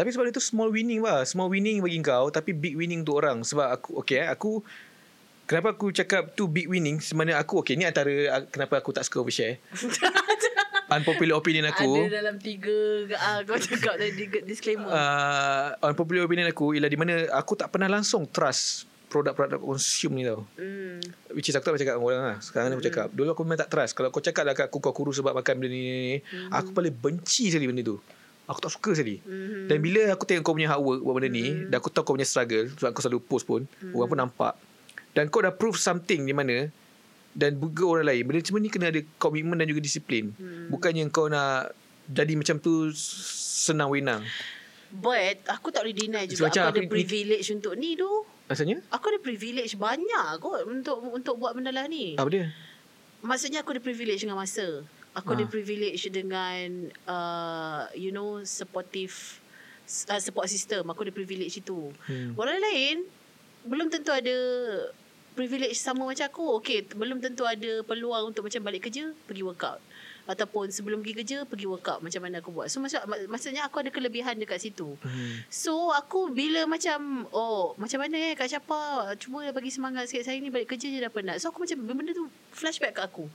tapi sebab itu small winning lah. Small winning bagi kau tapi big winning untuk orang. Sebab aku okay eh, aku kenapa aku cakap tu big winning sebenarnya aku okay ni antara kenapa aku tak suka overshare. (laughs) unpopular opinion aku. Ada dalam tiga uh, kau cakap tadi disclaimer. Uh, unpopular opinion aku ialah di mana aku tak pernah langsung trust produk-produk consume ni tau. Mm. Which is aku tak cakap dengan orang lah. Sekarang ni aku cakap. Dulu aku memang tak trust. Kalau kau cakap lah kat aku kau kurus sebab makan benda ni. Mm. Aku paling benci sekali benda tu. Aku tak suka sekali. Mm-hmm. Dan bila aku tengok kau punya hard work Buat benda ni mm-hmm. Dan aku tahu kau punya struggle Sebab kau selalu post pun mm-hmm. Orang pun nampak. Dan kau dah prove something Di mana Dan juga orang lain Benda macam ni kena ada Komitmen dan juga disiplin. Mm-hmm. Bukannya kau nak Jadi macam tu Senang wenang. But Aku tak boleh deny juga Aku ada privilege ni, untuk ni tu Maksudnya? Aku ada privilege banyak kot Untuk untuk buat benda lah ni. Apa dia? Maksudnya aku ada privilege dengan masa aku ha. ada privilege dengan uh, you know supportive uh, support system. Aku ada privilege itu. Hmm. orang lain belum tentu ada privilege sama macam aku. Okey belum tentu ada peluang untuk macam balik kerja pergi workout. Ataupun sebelum pergi kerja pergi workout macam mana aku buat. So maksud, maksudnya aku ada kelebihan dekat situ. Hmm. so aku bila macam oh macam mana eh Kak Syapa cuba bagi semangat sikit. Saya ni balik kerja je dah penat. So aku macam benda tu flashback kat aku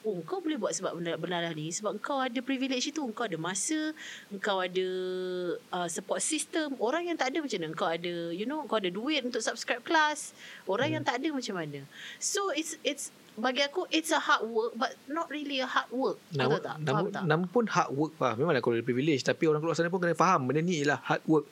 Oh kau boleh buat sebab benda benar ni. Sebab kau ada privilege itu Kau ada masa Kau ada uh, support system. Orang yang tak ada macam mana? Kau ada You know Kau ada duit untuk subscribe kelas Orang hmm. yang tak ada macam mana? So it's it's bagi aku it's a hard work but not really a hard work. Nama, tak? Nama, tak? nama pun hard work lah memanglah kau ada privilege. Tapi orang keluar sana pun kena faham benda ni ialah hard work.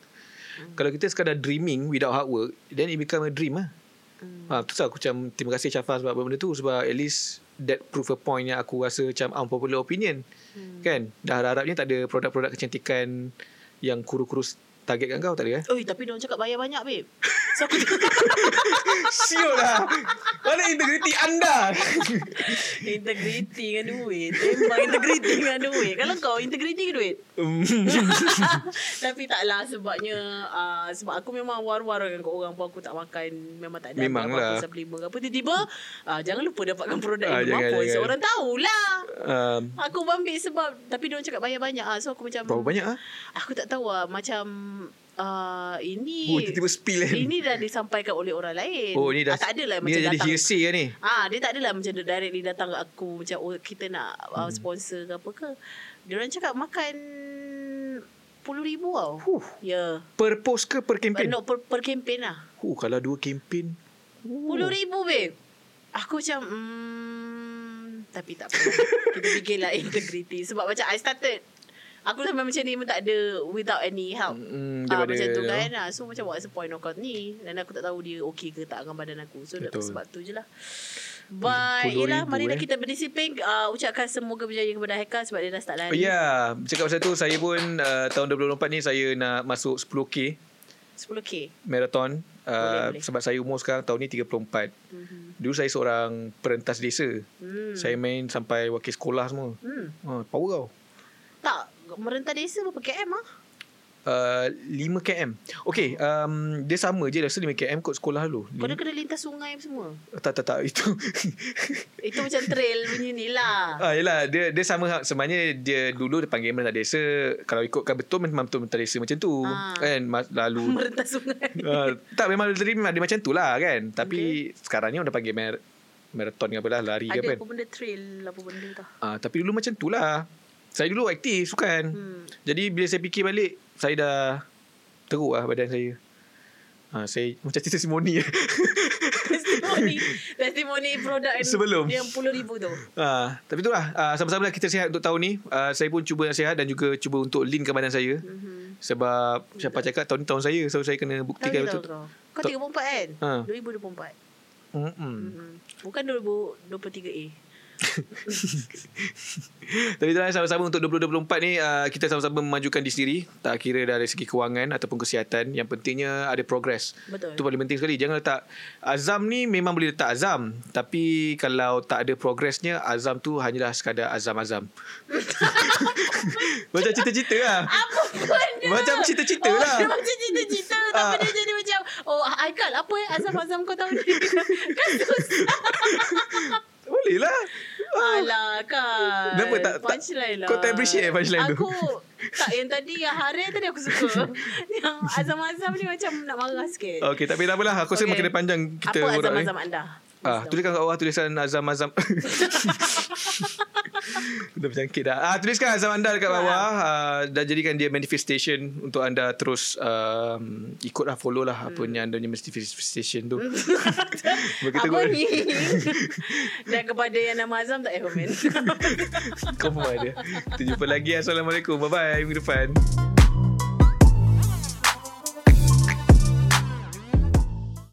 Hmm. kalau kita sekadar dreaming without hard work then it become a dream lah hmm. ha, tu aku macam terima kasih Chafa sebab benda tu. Sebab at least that proof a point yang aku rasa macam unpopular opinion hmm. kan dah harapnya tak ada produk-produk kecantikan yang kurus-kurus targetkan kau tadi eh? Oi, tapi dia cakap bayar banyak, babe. So aku (laughs) Siul lah. Mana integriti anda? integriti dengan duit. Memang integriti dengan duit. Kalau kau integriti ke duit? Hmm. (laughs) tapi taklah sebabnya uh, sebab aku memang war-war dengan kau orang pun aku tak makan memang tak ada memang apa-apa lah. supplement apa tiba-tiba uh, jangan lupa dapatkan produk uh, yang mampu so orang tahulah um, aku ambil sebab tapi dia cakap bayar banyak ah so aku macam berapa banyak ah aku tak tahu ah macam uh, ini oh, tiba-tiba spill kan ini dah disampaikan oleh orang lain oh ni dah ah, tak adalah macam datang jadi hearsay lah ni ah dia tak adalah macam directly datang ke aku macam oh kita nak uh, sponsor ke apa ke dia orang cakap makan puluh ribu tau. Huh. Ya. Yeah. Per post ke per kempen? No, per, per kempen lah. Huh, kalau dua kempen. Puluh ribu, babe. Aku macam, hmm, Tapi tak apa (laughs) Kita fikirlah integrity Sebab macam I started Aku sampai macam ni pun tak ada Without any help Ah, daripada macam tu kan ah, So macam what's the point of kau ni Dan aku tak tahu dia okay ke tak dengan badan aku So Betul. sebab tu je lah RM10,000 yelah marilah eh. kita berdisiplin uh, Ucapkan semoga berjaya kepada Haikal Sebab dia dah start lari ya, cakap pasal tu saya pun uh, tahun 2024 ni saya nak masuk 10k 10k marathon uh, Boleh, boleh. sebab saya umur sekarang tahun ni 34. mm-hmm. Dulu saya seorang perentas desa. hmm. Saya main sampai wakil sekolah semua. hmm. Ha, power kau. Tak Merentah desa berapa km ah? Uh, 5 km. Okay, um, dia sama je rasa 5 km kot sekolah dulu. Kau dah kena lintas sungai apa semua Tak, tak, tak. Itu. (laughs) Itu macam trail punya ni lah ah, yelah, dia, dia sama. Sebenarnya dia dulu dia panggil Merentah Desa. Kalau ikutkan betul memang betul Merentah Desa macam tu. Ah. Kan, lalu. (laughs) Merentah sungai uh, tak, memang tadi memang dia macam tu lah kan. Tapi okay. sekarang ni orang dah panggil mer- marathon ke apa lah, lari ke Ada apa apa kan. benda trail Apa benda tau Ah, tapi dulu macam tu lah. Saya dulu aktif sukan. Hmm. Jadi bila saya fikir balik, saya dah teruk lah badan saya. Ha, saya macam testimoni. (laughs) Testimoni Testimoni produk yang Sebelum. Yang puluh ribu tu ha, tapi itulah. Ha, sama-sama lah kita sihat untuk tahun ni. Ha, saya pun cuba sihat dan juga cuba untuk leankan badan saya. mm-hmm. Sebab siapa cakap tahun ni tahun saya. So saya kena buktikan ke betul. kau Kau 34 kan Ha. 2024 Mm-mm. mm-hmm. Bukan 2023A Tapi itulah sama-sama untuk 2024 ni uh, kita sama-sama memajukan diri sendiri tak kira dari segi kewangan ataupun kesihatan yang pentingnya ada progress. Betul. Itu paling penting sekali. Jangan letak azam ni memang boleh letak azam tapi kalau tak ada progressnya azam tu hanyalah sekadar azam-azam. (laughs) Macam cerita-cerita lah. Apa benda Macam cerita-cerita oh, lah. (laughs) Macam cerita-cerita (laughs) Ah. Tapi dia jadi macam Oh Aikal apa eh Azam-azam kau tahu ni Kan susah Boleh lah. Alah kan Kenapa tak- tak- Punchline lah kau tak appreciate punchline tu? Aku Tak yang tadi Yang hari tadi aku suka (laughs) Yang azam-azam ni Macam nak marah sikit Okey, tapi tak apalah. Aku rasa Okey. makin panjang kita Apa azam-azam anda Ah, tuliskan kat bawah tulisan azam-azam. (laughs) Dah bercangkit dah. Ah, tuliskan azam anda dekat bawah ah, dan jadikan dia manifestation untuk anda terus um, ikutlah follow lah apa yang anda punya manifestation tu. (laughs) Apa ni Dan kepada yang nama Azam Tak payah komen (laughs) Kau pun ada. Kita jumpa lagi. Assalamualaikum. Bye bye minggu depan.